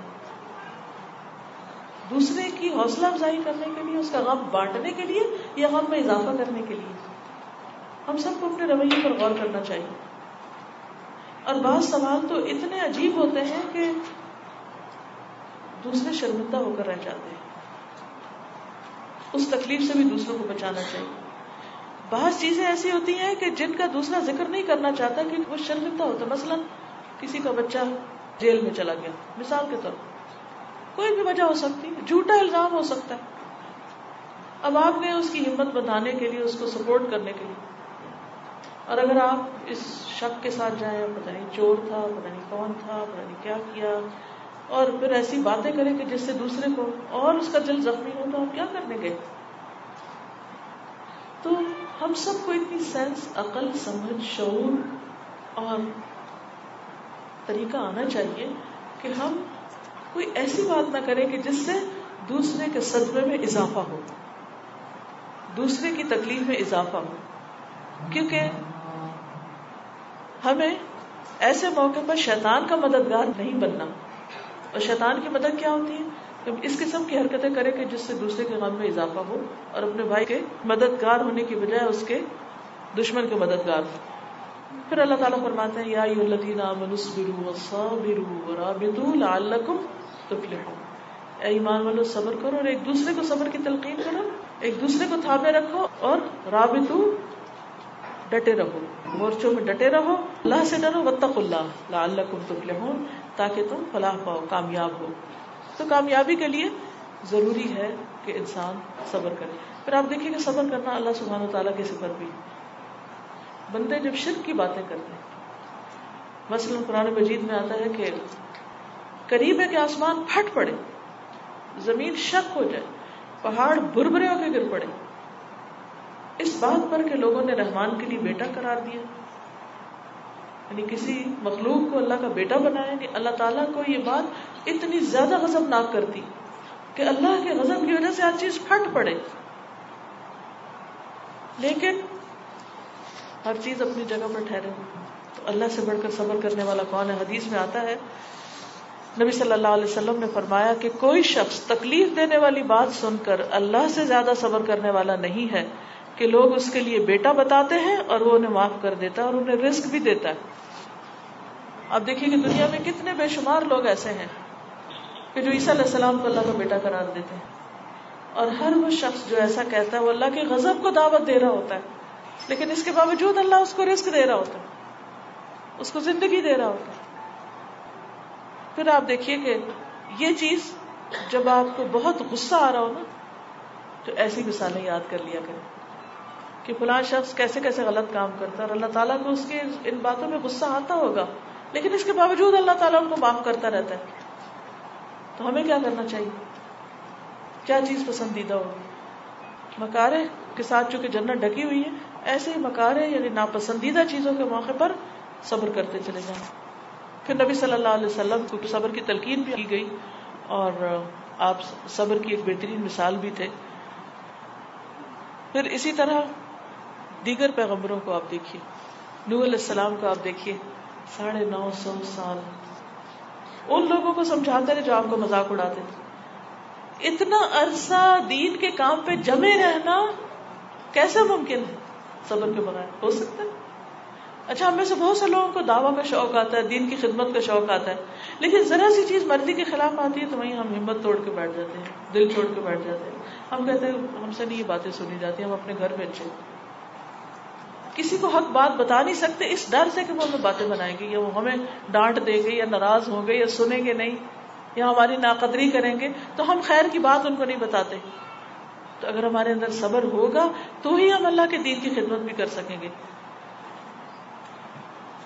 دوسرے کی حوصلہ افزائی کرنے کے لیے، اس کا غم بانٹنے کے لیے یا غم میں اضافہ کرنے کے لیے؟ ہم سب کو اپنے رویے پر غور کرنا چاہیے۔ اور بعض سوال تو اتنے عجیب ہوتے ہیں کہ دوسرے شرمندہ ہو کر رہ جاتے ہیں۔ اس تکلیف سے بھی دوسروں کو بچانا چاہیے۔ بعض چیزیں ایسی ہوتی ہیں کہ جن کا دوسرا ذکر نہیں کرنا چاہتا کہ وہ شرمندہ ہوتا مثلا کسی کا بچہ جیل میں چلا گیا، مثال کے طور کوئی بھی وجہ ہو سکتی ہے، جھوٹا الزام ہو سکتا ہے۔ اب آپ نے اس کی ہمت بتانے کے لیے، اس کو سپورٹ کرنے کے لیے۔ اور اگر آپ اس شک کے ساتھ جائیں، پتہ نہیں چور تھا، پتہ نہیں کون تھا، پتہ نہیں کیا کیا، اور پھر ایسی باتیں کریں کہ جس سے دوسرے کو اور اس کا دل زخمی ہو تو آپ کیا کرنے گئے؟ تو ہم سب کو اتنی سینس، عقل، سمجھ، شعور اور طریقہ آنا چاہیے کہ ہم کوئی ایسی بات نہ کریں کہ جس سے دوسرے کے صدمے میں اضافہ ہو، دوسرے کی تکلیف میں اضافہ ہو۔ کیونکہ ہمیں ایسے موقع پر شیطان کا مددگار نہیں بننا۔ اور شیطان کی مدد کیا ہوتی ہے؟ کہ اس قسم کی حرکتیں کرے کہ جس سے دوسرے کے غم میں اضافہ ہو اور اپنے بھائی کے مددگار ہونے کی بجائے اس کے دشمن کے مددگار ہو پھر اللہ تعالیٰ فرماتے ہیں، یا الذین آمنوا ورابطوا لعلکم تفلحون۔ اے ایمان والو، صبر کرو اور ایک دوسرے کو صبر کی تلقین کرو، ایک دوسرے کو تھامے رکھو اور رابطو ڈٹے رہو۔ مورچوں میں ڈٹے رہو۔ اللہ سے ڈرو وتق اللہ لعلکم تفلحون، تاکہ تم فلاح پاؤ، کامیاب ہو۔ تو کامیابی کے لیے ضروری ہے کہ انسان صبر کرے۔ پھر آپ دیکھیے کہ صبر کرنا اللہ سبحانہ و تعالیٰ کی صفت بھی بندے جب شرک کی باتیں کرتے ہیں، مثلا قرآن مجید میں آتا ہے کہ قریب ہے کہ آسمان پھٹ پڑے، زمین شک ہو جائے، پہاڑ بربرے ہو کے گر پڑے۔ اس بات پر کہ لوگوں نے رحمان کے لیے بیٹا قرار دیا۔ یعنی کسی مخلوق کو اللہ کا بیٹا بنایا یعنی اللہ تعالیٰ کو یہ بات اتنی زیادہ غضب ناک کرتی کہ اللہ کے غضب کی وجہ سے ہر چیز پھٹ پڑے۔ لیکن ہر چیز اپنی جگہ پر ٹھہرے۔ تو اللہ سے بڑھ کر صبر کرنے والا کون ہے؟ حدیث میں آتا ہے۔ نبی صلی اللہ علیہ وسلم نے فرمایا کہ کوئی شخص تکلیف دینے والی بات سن کر اللہ سے زیادہ صبر کرنے والا نہیں ہے کہ لوگ اس کے لیے بیٹا بتاتے ہیں اور وہ انہیں معاف کر دیتا ہے اور انہیں رزق بھی دیتا ہے۔ اب دیکھیے کہ دنیا میں کتنے بے شمار لوگ ایسے ہیں۔ کہ جو عیسیٰ علیہ السلام کو اللہ کا بیٹا قرار دیتے ہیں۔ اور ہر وہ شخص جو ایسا کہتا ہے، وہ اللہ کے غضب کو دعوت دے رہا ہوتا ہے۔ لیکن اس کے باوجود اللہ اس کو رزق دے رہا ہوتا ہے۔ اس کو زندگی دے رہا ہوتا ہے۔ پھر آپ دیکھیے کہ یہ چیز جب آپ کو بہت غصہ آ رہا ہو نا، تو ایسی مثالیں یاد کر لیا کریں کہ فلاں شخص کیسے کیسے غلط کام کرتا ہے اور اللہ تعالیٰ کو اس کے ان باتوں میں غصہ آتا ہوگا، لیکن اس کے باوجود اللہ تعالیٰ ان کو معاف کرتا رہتا ہے۔ تو ہمیں کیا کرنا چاہیے؟ کیا چیز پسندیدہ ہوگی؟ مکارے کے ساتھ چونکہ جنت ڈکی ہوئی ہے، ایسے ہی مکارے یعنی ناپسندیدہ چیزوں کے موقع پر صبر کرتے چلے جائیں۔ پھر نبی صلی اللہ علیہ وسلم کو صبر کی تلقین بھی کی گئی اور آپ صبر کی ایک بہترین مثال بھی تھے۔ پھر اسی طرح دیگر پیغمبروں کو آپ دیکھیے۔ نور علیہ السلام کو آپ دیکھیے، ساڑھے نو سو سال۔ ان لوگوں کو سمجھاتے رہے جو آپ کو مذاق اڑاتے تھے۔ اتنا عرصہ دین کے کام پہ جمے رہنا کیسے ممکن ہے؟ صبر کے بغیر، ہو سکتا ہے۔ اچھا ہمیں سے بہت سے لوگوں کو دعویٰ کا شوق آتا ہے، دین کی خدمت کا شوق آتا ہے، لیکن ذرا سی چیز مرضی کے خلاف آتی ہے تو وہیں ہم ہمت توڑ کے بیٹھ جاتے ہیں، دل چھوڑ کے بیٹھ جاتے ہیں۔ ہم کہتے ہیں، ہم سے نہیں یہ باتیں سنی جاتی، ہم اپنے گھر میں اچھے کسی کو حق بات بتا نہیں سکتے، اس ڈر سے کہ وہ ہمیں باتیں بنائیں گے، یا وہ ہمیں ڈانٹ دیں گے، یا ناراض ہوں گے، یا سنیں گے نہیں، یا ہماری ناقدری کریں گے، تو ہم خیر کی بات ان کو نہیں بتاتے۔ تو اگر ہمارے اندر صبر ہوگا، تو ہی ہم اللہ کے دین کی خدمت بھی کر سکیں گے۔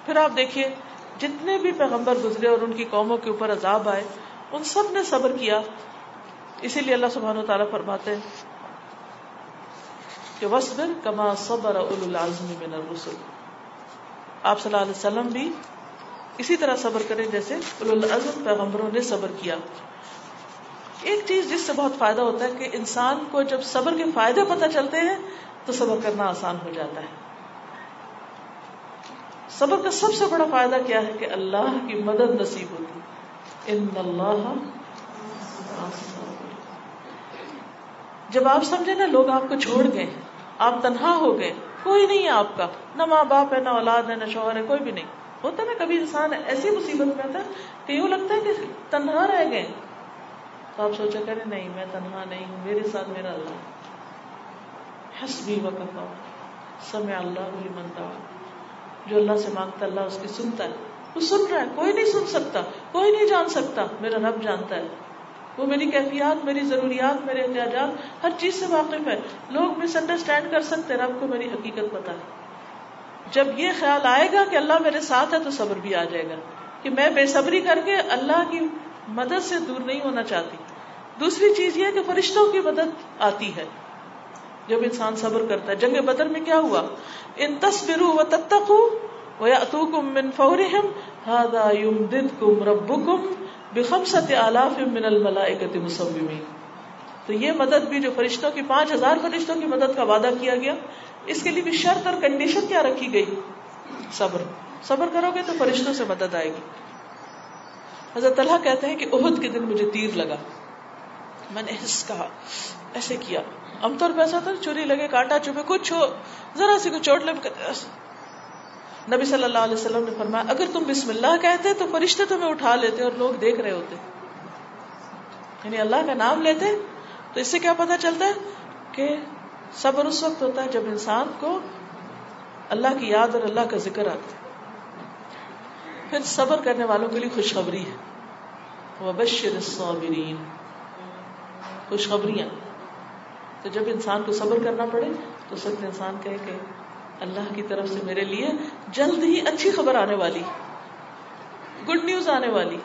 پھر آپ دیکھیے، جتنے بھی پیغمبر گزرے اور ان کی قوموں کے اوپر عذاب آئے، ان سب نے صبر کیا۔ اسی لیے اللہ سبحانہ و تعالیٰ فرماتے ہیں کہ وصبر کما صبر اولو العزم من الرسل۔ آپ صلی اللہ علیہ وسلم بھی اسی طرح صبر کریں جیسے اولو العزم، پیغمبروں نے صبر کیا۔ ایک چیز جس سے بہت فائدہ ہوتا ہے کہ انسان کو جب صبر کے فائدے پتہ چلتے ہیں، تو صبر کرنا آسان ہو جاتا ہے۔ صبر کا سب سے بڑا فائدہ کیا ہے کہ اللہ کی مدد نصیب ہوتی۔ ان اللہ جب آپ سمجھے نا، لوگ آپ کو چھوڑ گئے۔ آپ تنہا ہو گئے، کوئی نہیں ہے آپ کا۔ نہ ماں باپ ہے، نہ اولاد ہے، نہ شوہر ہے، کوئی بھی نہیں۔ ہوتا نا، کبھی انسان ایسی مصیبت میں آتا ہے کہ یوں لگتا ہے کہ تنہا رہ گئے۔ تو آپ سوچا کرے نہیں، میں تنہا نہیں ہوں، میرے ساتھ میرا اللہ حسبی وقفا سمع اللہ منتا جو اللہ سے مانگتا اللہ اس کی سنتا ہے۔ وہ سن رہا ہے، کوئی نہیں سن سکتا، کوئی نہیں جان سکتا۔ میرا رب جانتا ہے۔ وہ میری کیفیات، میری ضروریات، میرے احتیاجات، ہر چیز سے واقف ہے۔ لوگ مس انڈرسٹینڈ کر سکتے رب کو میری حقیقت پتا ہے۔ جب یہ خیال آئے گا کہ اللہ میرے ساتھ ہے تو صبر بھی آ جائے گا کہ میں بے صبری کر کے اللہ کی مدد سے دور نہیں ہونا چاہتی۔ دوسری چیز یہ کہ فرشتوں کی مدد آتی ہے۔ جب انسان صبر کرتا ہے، جنگ بدر میں کیا ہوا؟ ان تصبروا وتتقوا وياتوكم من فورهم، هذا يمددكم ربكم بخمسة آلاف من الملائكة مسومين تو یہ مدد بھی جو فرشتوں کی پانچ ہزار فرشتوں کی مدد کا وعدہ کیا گیا، اس کے لیے بھی شرط اور کنڈیشن کیا رکھی گئی؟ صبر۔ صبر کرو گے تو فرشتوں سے مدد آئے گی۔ حضرت اللہ کہتے ہیں کہ عہد کے دن مجھے تیر لگا۔ میں نے حس کہا ایسے کیا۔ عام طور پہ ایسا تھا چوری لگے کاٹا چوبے، کچھ ہو، ذرا سی کو چوٹ لگ نبی صلی اللہ علیہ وسلم نے فرمایا، اگر تم بسم اللہ کہتے تو فرشتے تمہیں اٹھا لیتے اور لوگ دیکھ رہے ہوتے۔ یعنی اللہ کا نام لیتے، تو اس سے کیا پتا چلتا ہے کہ صبر اس وقت ہوتا ہے جب انسان کو اللہ کی یاد اور اللہ کا ذکر آتا ہے۔ پھر صبر کرنے والوں کے لیے خوشخبری ہے۔ وبشر الصابرین خوشخبریاں۔ تو جب انسان کو صبر کرنا پڑے تو سب انسان کہے کہ اللہ کی طرف سے میرے لیے جلد ہی اچھی خبر آنے والی گڈ نیوز آنے والی،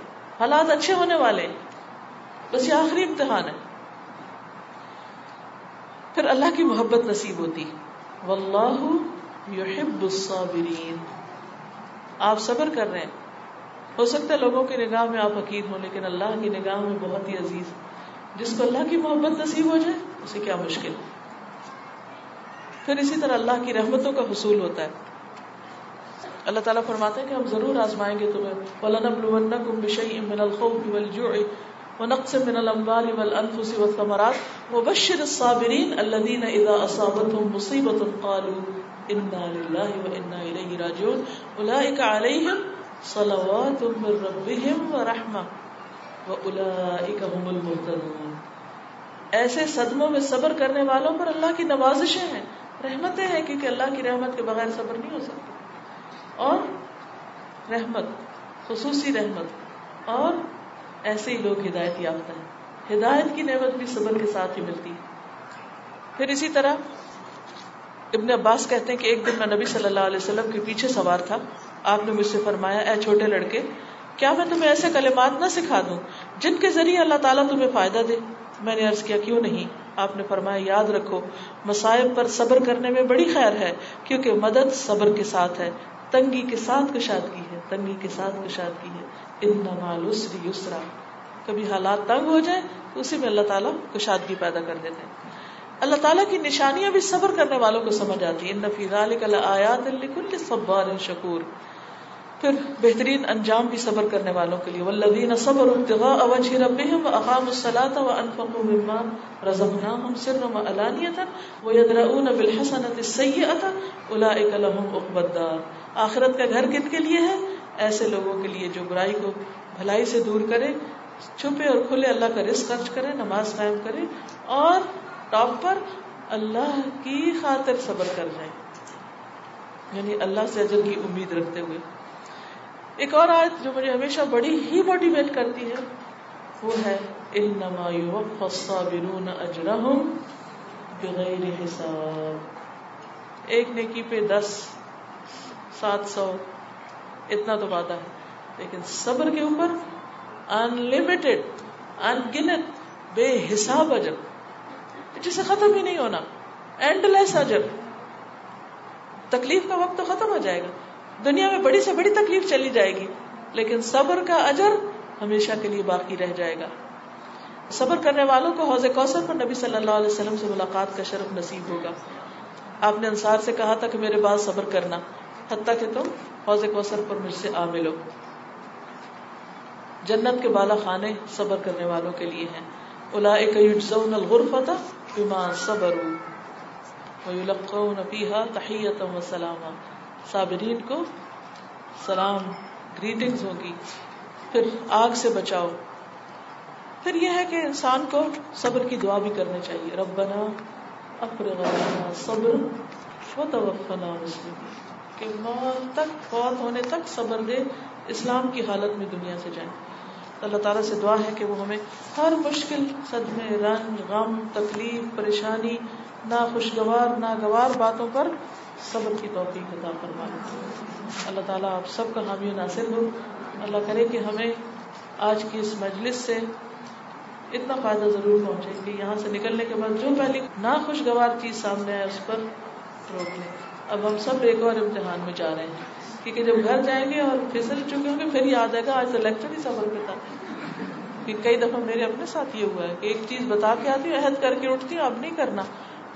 حالات اچھے ہونے والے۔ بس یہ آخری امتحان ہے۔ پھر اللہ کی محبت نصیب ہوتی۔ واللہ یحب الصابرین۔ آپ صبر کر رہے ہیں۔ ہو سکتا ہے لوگوں کی نگاہ میں آپ حقیق ہوں، لیکن اللہ کی نگاہ میں بہت ہی عزیز۔ جس کو اللہ کی محبت نصیب ہو جائے، اسے کیا مشکل۔ پھر اسی طرح اللہ کی رحمتوں کا حصول ہوتا ہے۔ اللہ تعالیٰ فرماتے ہیں کہ ہم ضرور آزمائیں گے تمہیں۔ وَلَنَبْلُوَنَّكُمْ بِشَيْءٍ مِّنَ الْخَوْفِ وَالْجُوعِ ونقص من الاموال والانفس والثمرات وبشر الصابرين الذين اذا اصابتهم مصيبه قالوا انا لله وانا اليه راجعون۔ اولئك عليهم صلوات من ربهم ورحمه واولئك هم المهتدون۔ ایسے صدموں میں صبر کرنے والوں پر اللہ کی نوازشیں ہیں۔ رحمتیں ہیں کیونکہ اللہ کی رحمت کے بغیر صبر نہیں ہو سکتا۔ اور رحمت، خصوصی رحمت، اور ایسے ہی لوگ ہدایت یافتہ ہیں۔ ہدایت کی نعمت بھی صبر کے ساتھ ہی ملتی ہے۔ پھر اسی طرح ابن عباس کہتے ہیں کہ ایک دن میں نبی صلی اللہ علیہ وسلم کے پیچھے سوار تھا۔ آپ نے مجھ سے فرمایا، اے چھوٹے لڑکے، کیا میں تمہیں ایسے کلمات نہ سکھا دوں جن کے ذریعے اللہ تعالیٰ تمہیں فائدہ دے؟ میں نے عرض کیا، کیوں نہیں؟ آپ نے فرمایا، یاد رکھو مسائب پر صبر کرنے میں بڑی خیر ہے، کیونکہ مدد صبر کے ساتھ ہے، تنگی کے ساتھ کشادگی ہے، تنگی کے ساتھ کشادگی ہے۔ یسرا۔ کبھی حالات تنگ ہو جائے تو اسی میں اللہ تعالیٰ کشادگی پیدا کر دیتے ہیں۔ اللہ تعالیٰ کی نشانیاں بھی صبر کرنے والوں کو سمجھ آتی ہیں۔ صبار شکور۔ پھر بہترین انجام بھی صبر کرنے والوں کے لیے۔ والذین صبر ابتغاء وجه ربهم واقاموا الصلاة وانفقوا مما رزقناهم سرا وعلانية ويدرؤون بالحسنة السيئة اولئك لهم عقبى الدار۔ آخرت کا گھر کن کے لیے ہے؟ ایسے لوگوں کے لیے جو برائی کو بھلائی سے دور کرے، چھپے اور کھلے اللہ کا رزق خرچ کرے، نماز قائم کرے اور ٹاپ پر اللہ کی خاطر صبر کر جائے۔ یعنی اللہ سے اجر کی امید رکھتے ہوئے۔ ایک اور آیت جو مجھے ہمیشہ بڑی ہی موٹیویٹ کرتی ہے، وہ ہے، انما يوفى الصابرون اجرهم بغیر حساب۔ ایک نیکی پہ دس، سات سو، اتنا تو وعدہ ہے، لیکن صبر کے اوپر انلمیٹڈ ان گنت بے حساب اجر جسے ختم ہی نہیں ہونا اینڈ لیس اجر۔ تکلیف کا وقت تو ختم ہو جائے گا۔ دنیا میں بڑی سے بڑی تکلیف چلی جائے گی، لیکن صبر کا اجر ہمیشہ کے لیے باقی رہ جائے گا۔ صبر کرنے والوں کو حوض کوثر پر نبی صلی اللہ علیہ وسلم سے ملاقات کا شرف نصیب ہوگا۔ آپ نے انصار سے کہا تھا کہ میرے بعد صبر کرنا، حتیٰ کہ تم حوض کوثر پر مجھ سے آ ملو جنت کے بالا خانے صبر کرنے والوں کے لیے ہیں۔ اولئک یجزون الغرفۃ بما صبروا ویلقون فیها تحیۃ و سلاما۔ صابرین کو سلام گریٹنگز ہوگی۔ پھر آگ سے بچاؤ۔ پھر یہ ہے کہ انسان کو صبر کی دعا بھی کرنی چاہیے۔ ربنا افرغ صبر وتوفنا مسلمین کہ موت تک، فوت ہونے تک صبر دے، اسلام کی حالت میں دنیا سے جائیں۔ اللہ تعالیٰ سے دعا ہے کہ وہ ہمیں ہر مشکل، صدمے، رنج، غم، تکلیف، پریشانی نہ خوشگوار نہ گوار باتوں پر صبر کی توفیق عطا فرمائے۔ اللہ تعالیٰ آپ سب کا حامی ناصر ہو۔ اللہ کرے کہ ہمیں آج کی اس مجلس سے اتنا فائدہ ضرور پہنچے کہ یہاں سے نکلنے کے بعد جو پہلی نہ خوشگوار چیز سامنے آئے اس پر روک لیں۔ اب ہم سب ایک اور امتحان میں جا رہے ہیں۔ کیونکہ جب گھر جائیں گے اور پھسل چکے ہوں گے، پھر یاد آئے گا آج تو لیکچر ہی صبر پہ تھا۔ کہ کئی دفعہ میرے اپنے ساتھ یہ ہوا ہے کہ ایک چیز بتا کے آتی ہوں، عہد کر کے اٹھتی ہوں، اب نہیں کرنا۔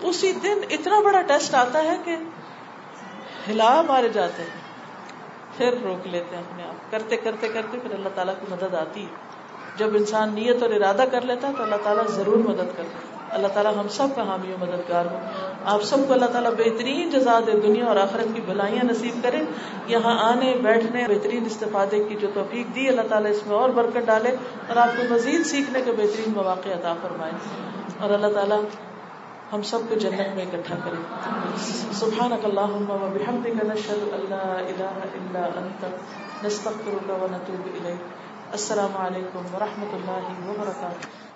اسی دن اتنا بڑا ٹیسٹ آتا ہے کہ ہلا مارے جاتے ہیں۔ پھر روک لیتے ہیں اپنے آپ۔ کرتے کرتے کرتے پھر اللہ تعالیٰ کی مدد آتی۔ ہے جب انسان نیت اور ارادہ کر لیتا ہے تو اللہ تعالیٰ ضرور مدد کرتا ہے۔ اللہ تعالیٰ ہم سب کا حامی و مددگار ہو۔ آپ سب کو اللہ تعالیٰ بہترین جزا دے دنیا اور آخرت کی بھلائیاں نصیب کرے۔ یہاں آنے، بیٹھنے، بہترین استفادے کی جو توفیق دی، اللہ تعالیٰ اس میں اور برکت ڈالے اور آپ کو مزید سیکھنے کے بہترین مواقع عطا فرمائے۔ اور اللہ تعالیٰ ہم سب کو جنت میں اکٹھا کرے سبحانک اللہم و بحمدک نشہد اللہ الہ الا انت، نستغفرک و نتوب الیک۔ السلام علیکم ورحمۃ اللہ وبرکاتہ۔